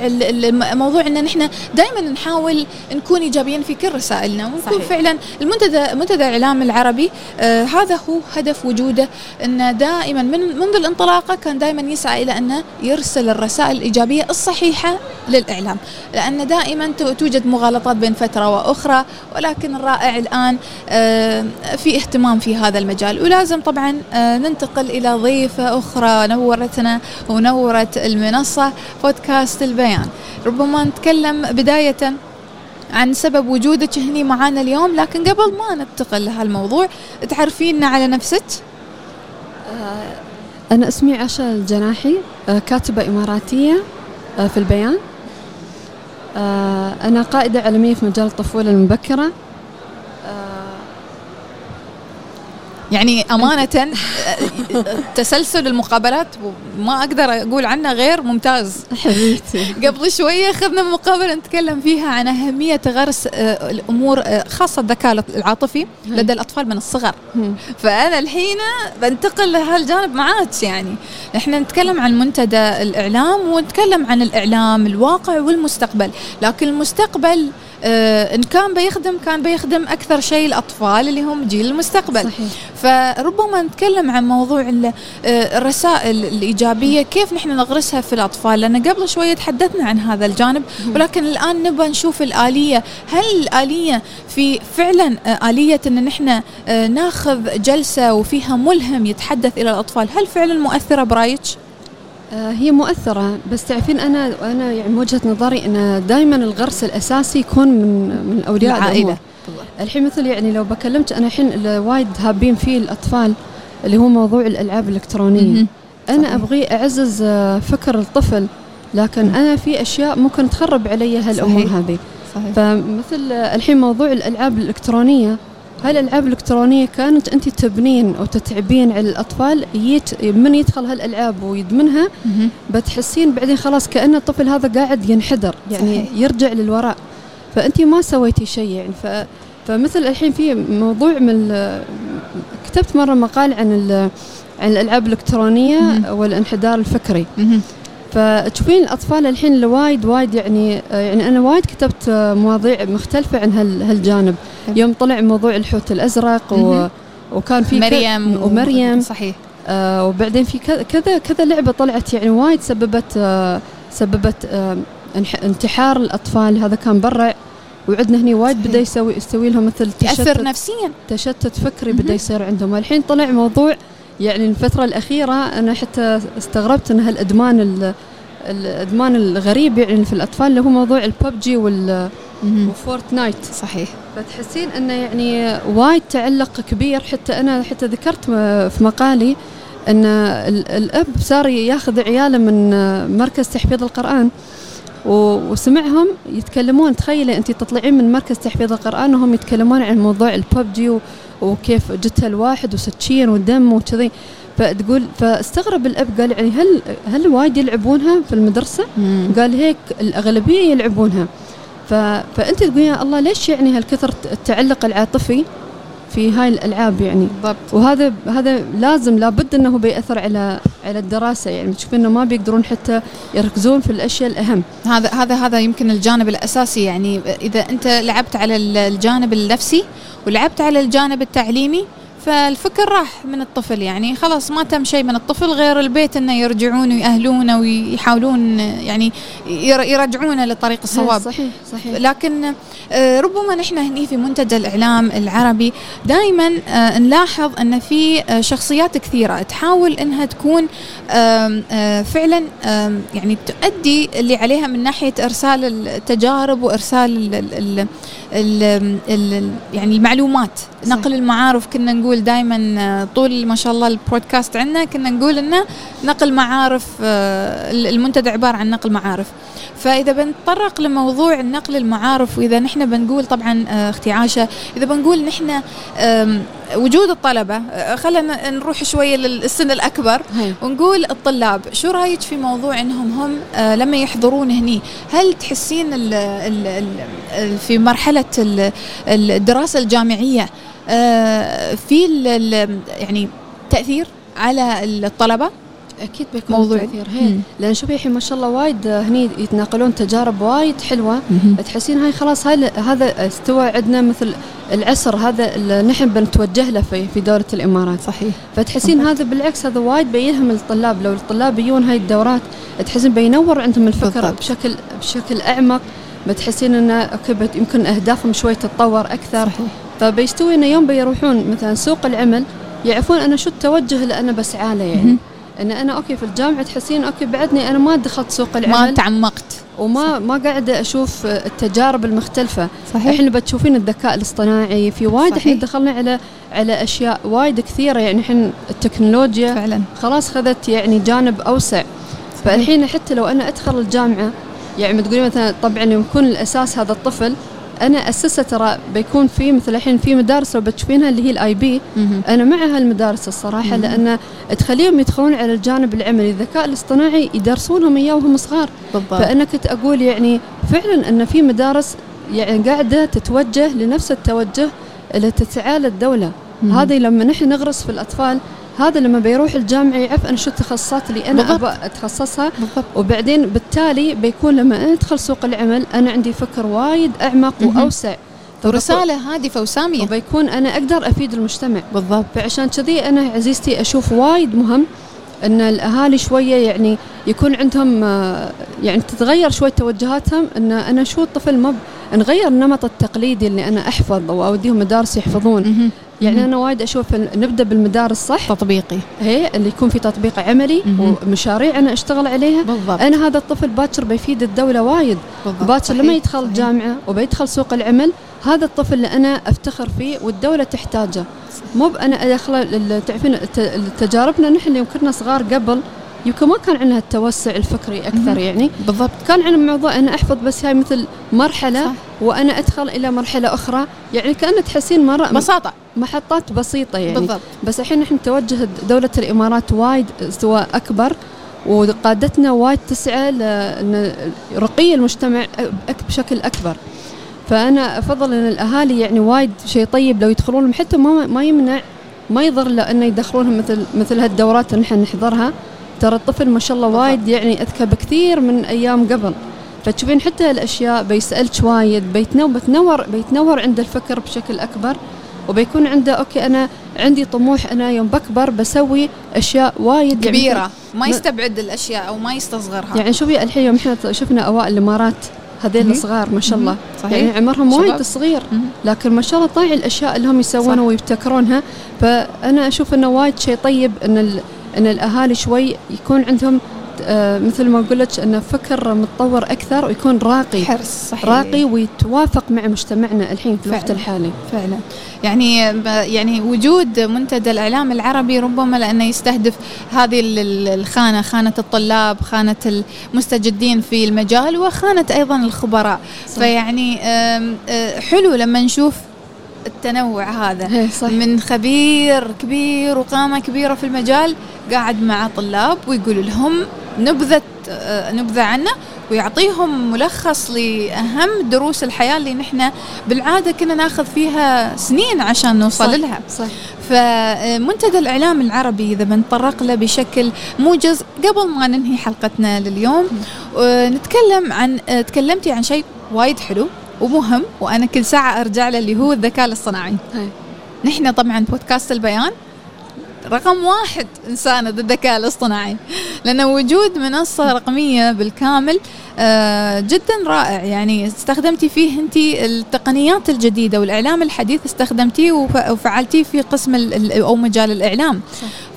موضوع إن نحن دائما نحاول نكون إيجابيين في كل رسائلنا ونكون صحيح. فعلا المنتدى منتدى الاعلام العربي آه، هذا هو هدف وجوده انه دائما من منذ الانطلاقة كان دائما يسعى إلى انه يرسل الرسائل الإيجابية الصحيحة للإعلام لأن دائما ت- توجد مغالطات بين فترة وأخرى ولكن الرائع الآن آه، في اهتمام في هذا المجال. ولازم طبعا آه، ننتقل إلى ضيفة أخرى نورتنا ونورت المنصة بودكاست البيان. ربما نتكلم بداية عن سبب وجودك هني معانا اليوم لكن قبل ما ننتقل لهالموضوع تعرفينا على نفسك؟ أنا اسمي عشا الجناحي آه، كاتبة إماراتية آه، في البيان. آه، أنا قائدة عالمية في مجال الطفولة المبكرة. يعني أمانة آه، تسلسل المقابلات ما أقدر أقول عنه غير ممتاز. حبيبتي. قبل شوية أخذنا مقابلة نتكلم فيها عن أهمية غرس آه، الأمور آه، خاصة الذكاء العاطفي لدى الأطفال من الصغر. مم. فأنا الحين بنتقل لهالجانب معاك يعني. نحن نتكلم عن منتدى الإعلام ونتكلم عن الإعلام الواقع والمستقبل. لكن المستقبل إن كان بيخدم كان بيخدم أكثر شيء الأطفال اللي هم جيل المستقبل. صحيح. فربما نتكلم عن موضوع آه، الرسائل الإيجابية. كيف نحن نغرسها في الأطفال؟ لأن قبل شوية تحدثنا عن هذا الجانب ولكن الآن نبغى نشوف الآلية. هل الآلية في فعلا آه، آلية أن نحن آه، ناخذ جلسة وفيها ملهم يتحدث إلى الأطفال؟ هل فعلا مؤثرة برايك؟ آه، هي مؤثرة بس تعرفين أنا أنا يعني وجهة نظري أن دائما الغرس الأساسي يكون من من أولياء العائلة. الأمور. الحين مثل يعني لو بكلمت أنا الحين وايد هابين فيه الأطفال اللي هو موضوع مهم. أنا صحيح. أبغي أعزز آه، فكر الطفل لكن أنا في أشياء ممكن تخرب علي هالأمور صحيح. هذه صحيح فمثل الحين موضوع الألعاب الإلكترونية هالالعاب الإلكترونية كانت أنت تبنين أو تتعبين على الأطفال يت من يدخل هالألعاب ويدمنها. بتحسين بعدين خلاص كأن الطفل هذا قاعد ينحدر يعني صحيح. صحيح. يرجع للوراء فأنت ما سويتي شيء يعني ف فمثل الحين في موضوع من كتبت مرة مقال عن عن الألعاب الإلكترونية. والانحدار الفكري. فتشوفين الأطفال الحين اللي وايد وايد يعني يعني أنا وايد كتبت مواضيع مختلفة عن هال هالجانب. يوم طلع موضوع الحوت الأزرق و. وكان في مريم ومريم صحيح آه وبعدين في كذا كذا لعبة طلعت يعني وايد سببت آه سببت آه انتحار الأطفال هذا كان برع وعندنا هني وايد. بدا يسوي يسوي لهم مثل تأثر نفسيا تشتت فكري. بدا يصير عندهم الحين طلع موضوع يعني الفترة الأخيرة أنا حتى استغربت أن هالإدمان ال- الإدمان الغريب يعني في الأطفال اللي هو موضوع الببجي وال. وفورتنايت صحيح فتحسين أنه يعني وايد تعلق كبير حتى أنا حتى ذكرت في مقالي أن ال- الأب صار ياخذ عياله من مركز تحفيظ القرآن وسمعهم يتكلمون. تخيلي انت تطلعين من مركز تحفيظ القرآن وهم يتكلمون عن موضوع الببجي وكيف جتها الواحد وسكين ودم وكذي. فتقول فاستغرب الأب قال يعني هل هل وايد يلعبونها في المدرسة؟ قال هيك الأغلبية يلعبونها. ف... فانت تقولين يا الله ليش يعني هالكثر التعلق العاطفي؟ في هاي الألعاب يعني. بالضبط. وهذا هذا لازم لابد إنه بيأثر على على الدراسة يعني. تشوفين إنه ما بيقدرون حتى يركزون في الأشياء الأهم. هذا هذا هذا يمكن الجانب الأساسي يعني. إذا أنت لعبت على ال- الجانب النفسي ولعبت على الجانب التعليمي فالفكر راح من الطفل يعني. خلاص ما تم شيء من الطفل غير البيت إنه يرجعون ويأهلونه ويحاولون يعني ير- يرجعونه لطريق الصواب. صحيح صحيح. لكن آه، ربما نحن هني في منتدى الإعلام العربي دائما نلاحظ أن في آه، شخصيات كثيرة تحاول أنها تكون آه، فعلا يعني تؤدي اللي عليها من ناحية إرسال التجارب وإرسال ال ال ال ال ال يعني المعلومات. نقل المعارف كنا نقول دائما طول ما شاء الله البودكاست عندنا كنا نقول إنه نقل معارف آه، المنتدى عبارة عن نقل معارف فإذا بنتطرق لموضوع نقل المعارف وإذا نحن بنقول طبعا آه، أختي عاشه إذا بنقول نحن وجود الطلبة آه، خلينا نروح شوية للسن الأكبر. ونقول الطلاب شو رأيك في موضوع إنهم هم آه، لما يحضرون هني هل تحسين ال ال ال في مرحلة ال- الدراسة الجامعية آه، في ال- ال- يعني تأثير على الطلبة أكيد بيكون موضوع. تأثير هي. لأن شوفي الحين ما شاء الله وايد هني يتناقلون تجارب وايد حلوة تحسين هاي خلاص هاي هذا استوى عندنا مثل العصر هذا اللي نحن بنتوجه له في في دوله الإمارات صحيح فتحسين بالضبط. هذا بالعكس هذا وايد بيلهم الطلاب لو الطلاب يجون هاي الدورات تحسين بينور عندهم الفكر بالضبط. بشكل بشكل أعمق بتحسين إنه okay يمكن أهدافهم شوي تتطور أكثر صحيح. فبيستوي انه يوم بيروحون مثلا سوق العمل يعرفون أنا شو التوجه اللي أنا بسعى له يعني. إن أنا okay في الجامعة تحسين okay بعدني أنا ما دخلت سوق ما العمل. تعمقت. وما ما قاعدة أشوف التجارب المختلفة. صحيح. إحنا بتشوفين الذكاء الاصطناعي في وايد صحيح. إحنا دخلنا على على أشياء وايد كثيرة يعني الحين التكنولوجيا فعلا. خلاص خذت يعني جانب أوسع. فالحين حتى لو أنا أدخل الجامعة يعني بتقولي مثلا طبعا يكون الأساس هذا الطفل أنا اسسه ترى بيكون في مثل الحين في مدارس لو بتشوفينها اللي هي الاي بي. أنا مع هالمدارس الصراحة. لأن تخليهم يدخلون على الجانب العملي الذكاء الاصطناعي يدرسونهم اياه وهم صغار بالضبط فأنا كنت أقول يعني فعلا أن في مدارس يعني قاعدة تتوجه لنفس التوجه اللي تسعى له الدولة. هذه لما نحن نغرس في الأطفال هذا لما بيروح الجامعة يعرف أنا شو التخصصات اللي أنا بالضبط. أبغى أتخصصها. بالضبط. وبعدين بالتالي بيكون لما أنا أدخل سوق العمل أنا عندي فكر وايد أعمق مهم. وأوسع. ورسالة هادفة وسامية. وبيكون أنا أقدر أفيد المجتمع. بالضبط. فعشان كذي أنا عزيزتي أشوف وايد مهم إن الأهالي شوية يعني يكون عندهم آه، يعني تتغير شوي توجهاتهم إن أنا شو الطفل ما نغير النمط التقليدي اللي أنا احفظ أو اوديهم مدارس يحفظون. يعني. أنا وايد أشوف نبدأ بالمدارس صح تطبيقي هي اللي يكون في تطبيق عملي. ومشاريع أنا أشتغل عليها بالضبط أنا هذا الطفل باكر بيفيد الدولة وايد. باكر لما. يدخل صحيح. الجامعة وبيدخل سوق العمل هذا الطفل اللي أنا أفتخر فيه والدولة تحتاجه. مو بانا ادخل ال- تعرفين تجاربنا نحن يوم كنا صغار قبل يمكن ما كان عندنا التوسع الفكري أكثر. يعني. بالضبط. كان عندنا موضوع أنا أحفظ بس هاي مثل مرحلة صح. وأنا أدخل إلى مرحلة أخرى. يعني كأن تحسين مرة بساطة. محطات بسيطة يعني. بالضبط. بس الحين نحن توجه دولة الإمارات وايد استواء أكبر وقادتنا وايد تسعى لأن رقي المجتمع بشكل أكبر. فأنا أفضل أن الأهالي يعني وايد شيء طيب لو يدخلون لهم حتى ما ما يمنع ما يضر له أنه يدخلونهم مثل مثل هالدورات اللي نحن نحضرها. ترى الطفل ما شاء الله. وايد يعني أذكى بكثير من أيام قبل. فتشوفين حتى الأشياء بيسألك وايد بيتنور بتنور بيتنور عند الفكر بشكل أكبر وبيكون عنده okay أنا عندي طموح أنا يوم بكبر بسوي أشياء وايد يعني كبيرة. ما ما- يستبعد الأشياء أو ما يستصغرها. يعني شوفي الحين يوم إحنا شفنا أوائل الإمارات هذيل مهم. الصغار ما شاء الله صحيح يعني عمرهم. وايد صغير. لكن ما شاء الله طايع الأشياء اللي هم يسوونها. ويبتكرونها فأنا أشوف إنه وايد شيء طيب إن. إن الأهالي شوي يكون عندهم مثل ما لك انه فكر متطور أكثر ويكون راقي. حرص صحيح. راقي ويتوافق مع مجتمعنا الحين في الوقت. الحالي. فعلا. يعني يعني وجود منتدى الإعلام العربي ربما لأنه يستهدف هذه ال- ال- الخانة خانة الطلاب خانة المستجدين في المجال وخانة أيضا الخبراء. صح. فيعني آه، حلو لما نشوف التنوع هذا. هي صح. من خبير كبير وقامة كبيرة في المجال قاعد مع طلاب ويقول لهم نبذة آه، نبذة عنه ويعطيهم ملخص لأهم دروس الحياة اللي نحن بالعادة كنا ناخذ فيها سنين عشان نوصل صح. لها صح فمنتدى الإعلام العربي إذا بنتطرق له بشكل موجز قبل ما ننهي حلقتنا لليوم آه، نتكلم عن آه، تكلمتي عن شيء وايد حلو ومهم وأنا كل ساعة أرجع له اللي هو الذكاء الاصطناعي. نحن طبعا بودكاست البيان رقم واحد إنسانة الذكاء الاصطناعي. لأن وجود منصة رقمية بالكامل آه، جدا رائع. يعني استخدمتي فيه أنت التقنيات الجديدة والإعلام الحديث استخدمتيه وف- وفعلتيه في قسم أو مجال الإعلام.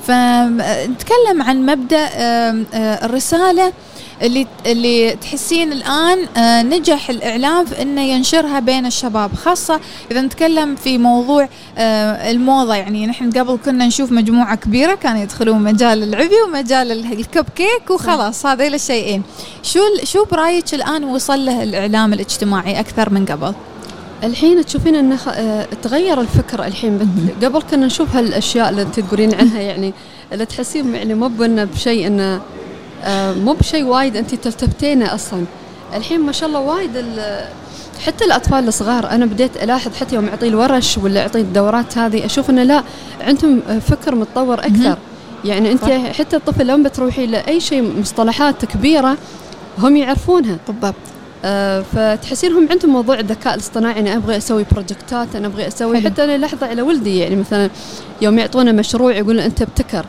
فنتكلم عن مبدأ آم، آه، الرسالة اللي اللي تحسين الآن آه، نجح الإعلام في إنه ينشرها بين الشباب خاصة إذا نتكلم في موضوع آه، الموضة. يعني نحن قبل كنا نشوف مجموعة كبيرة كانوا يدخلون مجال العبي ومجال ال- الكب كيك وخلاص هذيل الشيئين شو شو برأيك الآن وصل له الإعلام الاجتماعي أكثر من قبل؟ الحين تشوفين إنه آه، تغير الفكر الحين قبل كنا نشوف هالأشياء اللي انت تقولين عنها يعني اللي تحسين يعني مو بأنه بشيء إنه مو بشيء وايد انت تلتفتينه أصلا. الحين ما شاء الله وايد حتى الأطفال الصغار أنا بديت ألاحظ حتى يوم اعطي الورش ولا اعطي الدورات هذه أشوف إنه لا عندهم آه، فكر متطور أكثر. يعني انت صح. حتى الطفل لما بتروحي لأي شيء مصطلحات كبيرة هم يعرفونها. بالضبط. آه، فتحسين هم عندهم موضوع الذكاء الاصطناعي أنا أبغى أسوي بروجكتات أنا أبغى أسوي حلو. حتى أنا لاحظه على ولدي يعني مثلا يوم يعطونا مشروع يقول أنت ابتكر.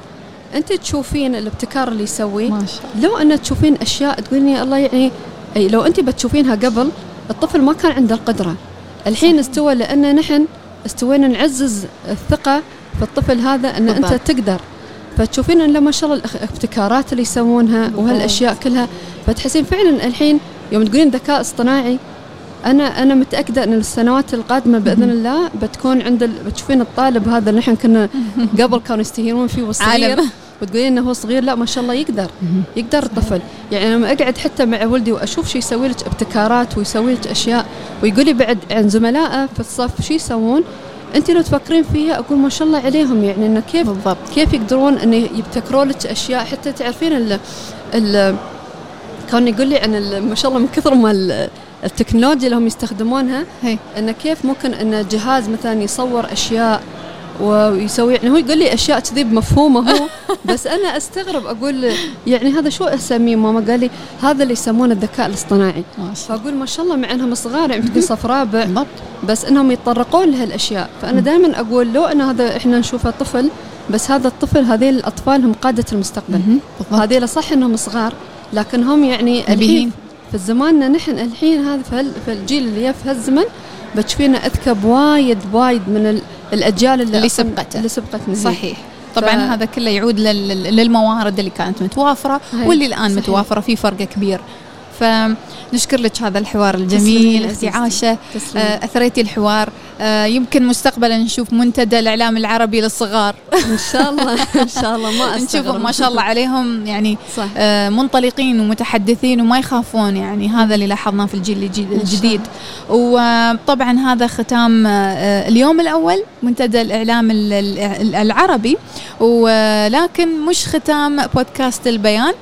أنت تشوفين الابتكار اللي يسويه ما شاء الله لو أن تشوفين أشياء تقولين الله يعني أي لو أنت بتشوفينها قبل الطفل ما كان عنده القدرة الحين استوى لأن نحن استوينا نعزز الثقة في الطفل هذا أن أنت. تقدر فتشوفين إن ما شاء الله الابتكارات اللي يسوونها. وهالأشياء كلها فتحسين فعلا الحين يوم تقولين ذكاء اصطناعي أنا أنا متأكدة إن السنوات القادمة بإذن الله بتكون عند. بتشوفين الطالب هذا اللي نحن كنا قبل كانوا يستهينون فيه والصغير عالم. وتقولين إنه هو صغير لا ما شاء الله يقدر يقدر الطفل يعني لما أقعد حتى مع ولدي وأشوف شو يسوي لك ابتكارات ويسوي لك أشياء ويقول لي بعد عن زملائه في الصف شو يسوون انت لو تفكرين فيها أقول ما شاء الله عليهم. يعني إنه كيف بالضبط. كيف يقدرون إن يبتكروا لك أشياء. حتى تعرفين ال ال كان يقول لي عن ما شاء الله من كثر ما ال- التكنولوجيا اللي هم يستخدمونها إنه كيف ممكن إن جهاز مثلا يصور أشياء ويسوي يعني هو يقول لي أشياء كذي بمفهومه هو بس أنا أستغرب أقول يعني هذا شو اسميه ماما قال لي هذا اللي يسمونه الذكاء الاصطناعي. فأقول ما شاء الله مع إنهم صغار يعني يمكن صف رابع. بس إنهم يتطرقون لهالأشياء. فأنا دائما أقول لو إن هذا إحنا نشوفه طفل بس هذا الطفل هذيل الأطفال هم قادة المستقبل. هذيل صح إنهم صغار لكن هم يعني. الحين في زماننا نحن الحين هذا في, الجيل اللي في هالزمن بتشوفينا أذكى بوايد وايد من ال- الأجيال اللي, اللي سبقته. اللي سبقتنا. صحيح طبعا ف- هذا كله يعود لل- للموارد اللي كانت متوافرة هي. واللي الآن صحيح. متوافرة في فرق كبير فنشكر لك هذا الحوار الجميل أختي. عاشه. آه، أثريتي الحوار. آه، يمكن مستقبلا نشوف منتدى الإعلام العربي للصغار. إن شاء الله إن شاء الله. ما نشوفهم ما شاء الله عليهم يعني صح. آه، منطلقين ومتحدثين وما يخافون يعني هذا اللي لاحظناه في الجيل الجي- الجديد. وطبعا هذا ختام اليوم الأول منتدى الإعلام ال- ال- العربي. ولكن مش ختام بودكاست البيان.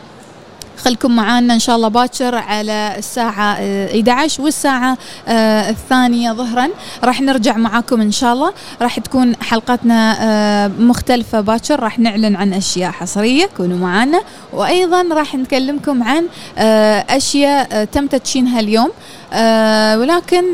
خلكم معانا إن شاء الله باكر على الساعة آه، 11 والساعة آه، الثانية ظهرا. راح نرجع معاكم إن شاء الله. راح تكون حلقتنا آه، مختلفة باكر. راح نعلن عن أشياء حصرية كونوا معانا. وأيضا راح نكلمكم عن آه، آه، تم تدشينها اليوم. آه، ولكن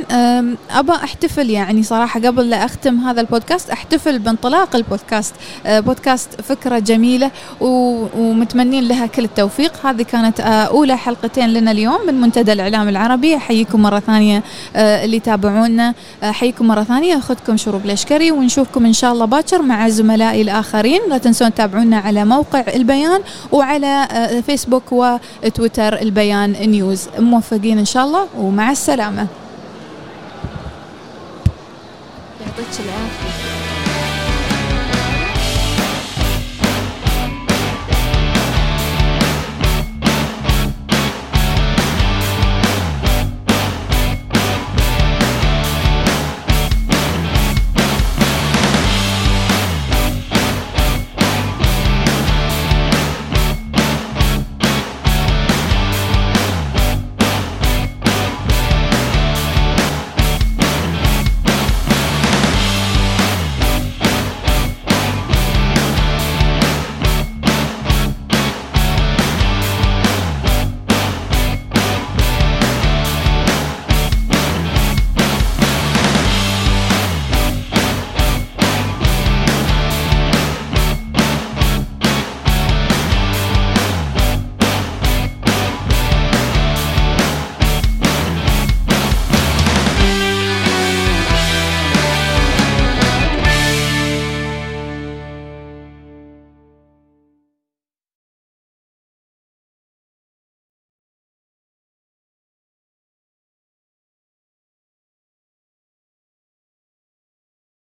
أبى أحتفل يعني صراحة قبل لا أختم هذا البودكاست أحتفل بانطلاق البودكاست آه، بودكاست فكرة جميلة ومتمنين لها كل التوفيق. هذه كانت آه، أولى حلقتين لنا اليوم من منتدى الإعلام العربي. أحييكم مرة ثانية آه، اللي يتابعونا. آه، أحييكم مرة ثانية. أخذكم شروق الاشكري ونشوفكم إن شاء الله باكر مع زملائي الآخرين. لا تنسون تتابعونا على موقع البيان وعلى فيسبوك وتويتر البيان نيوز. موفقين إن شاء الله ومع السلامة. يعطيك العافية.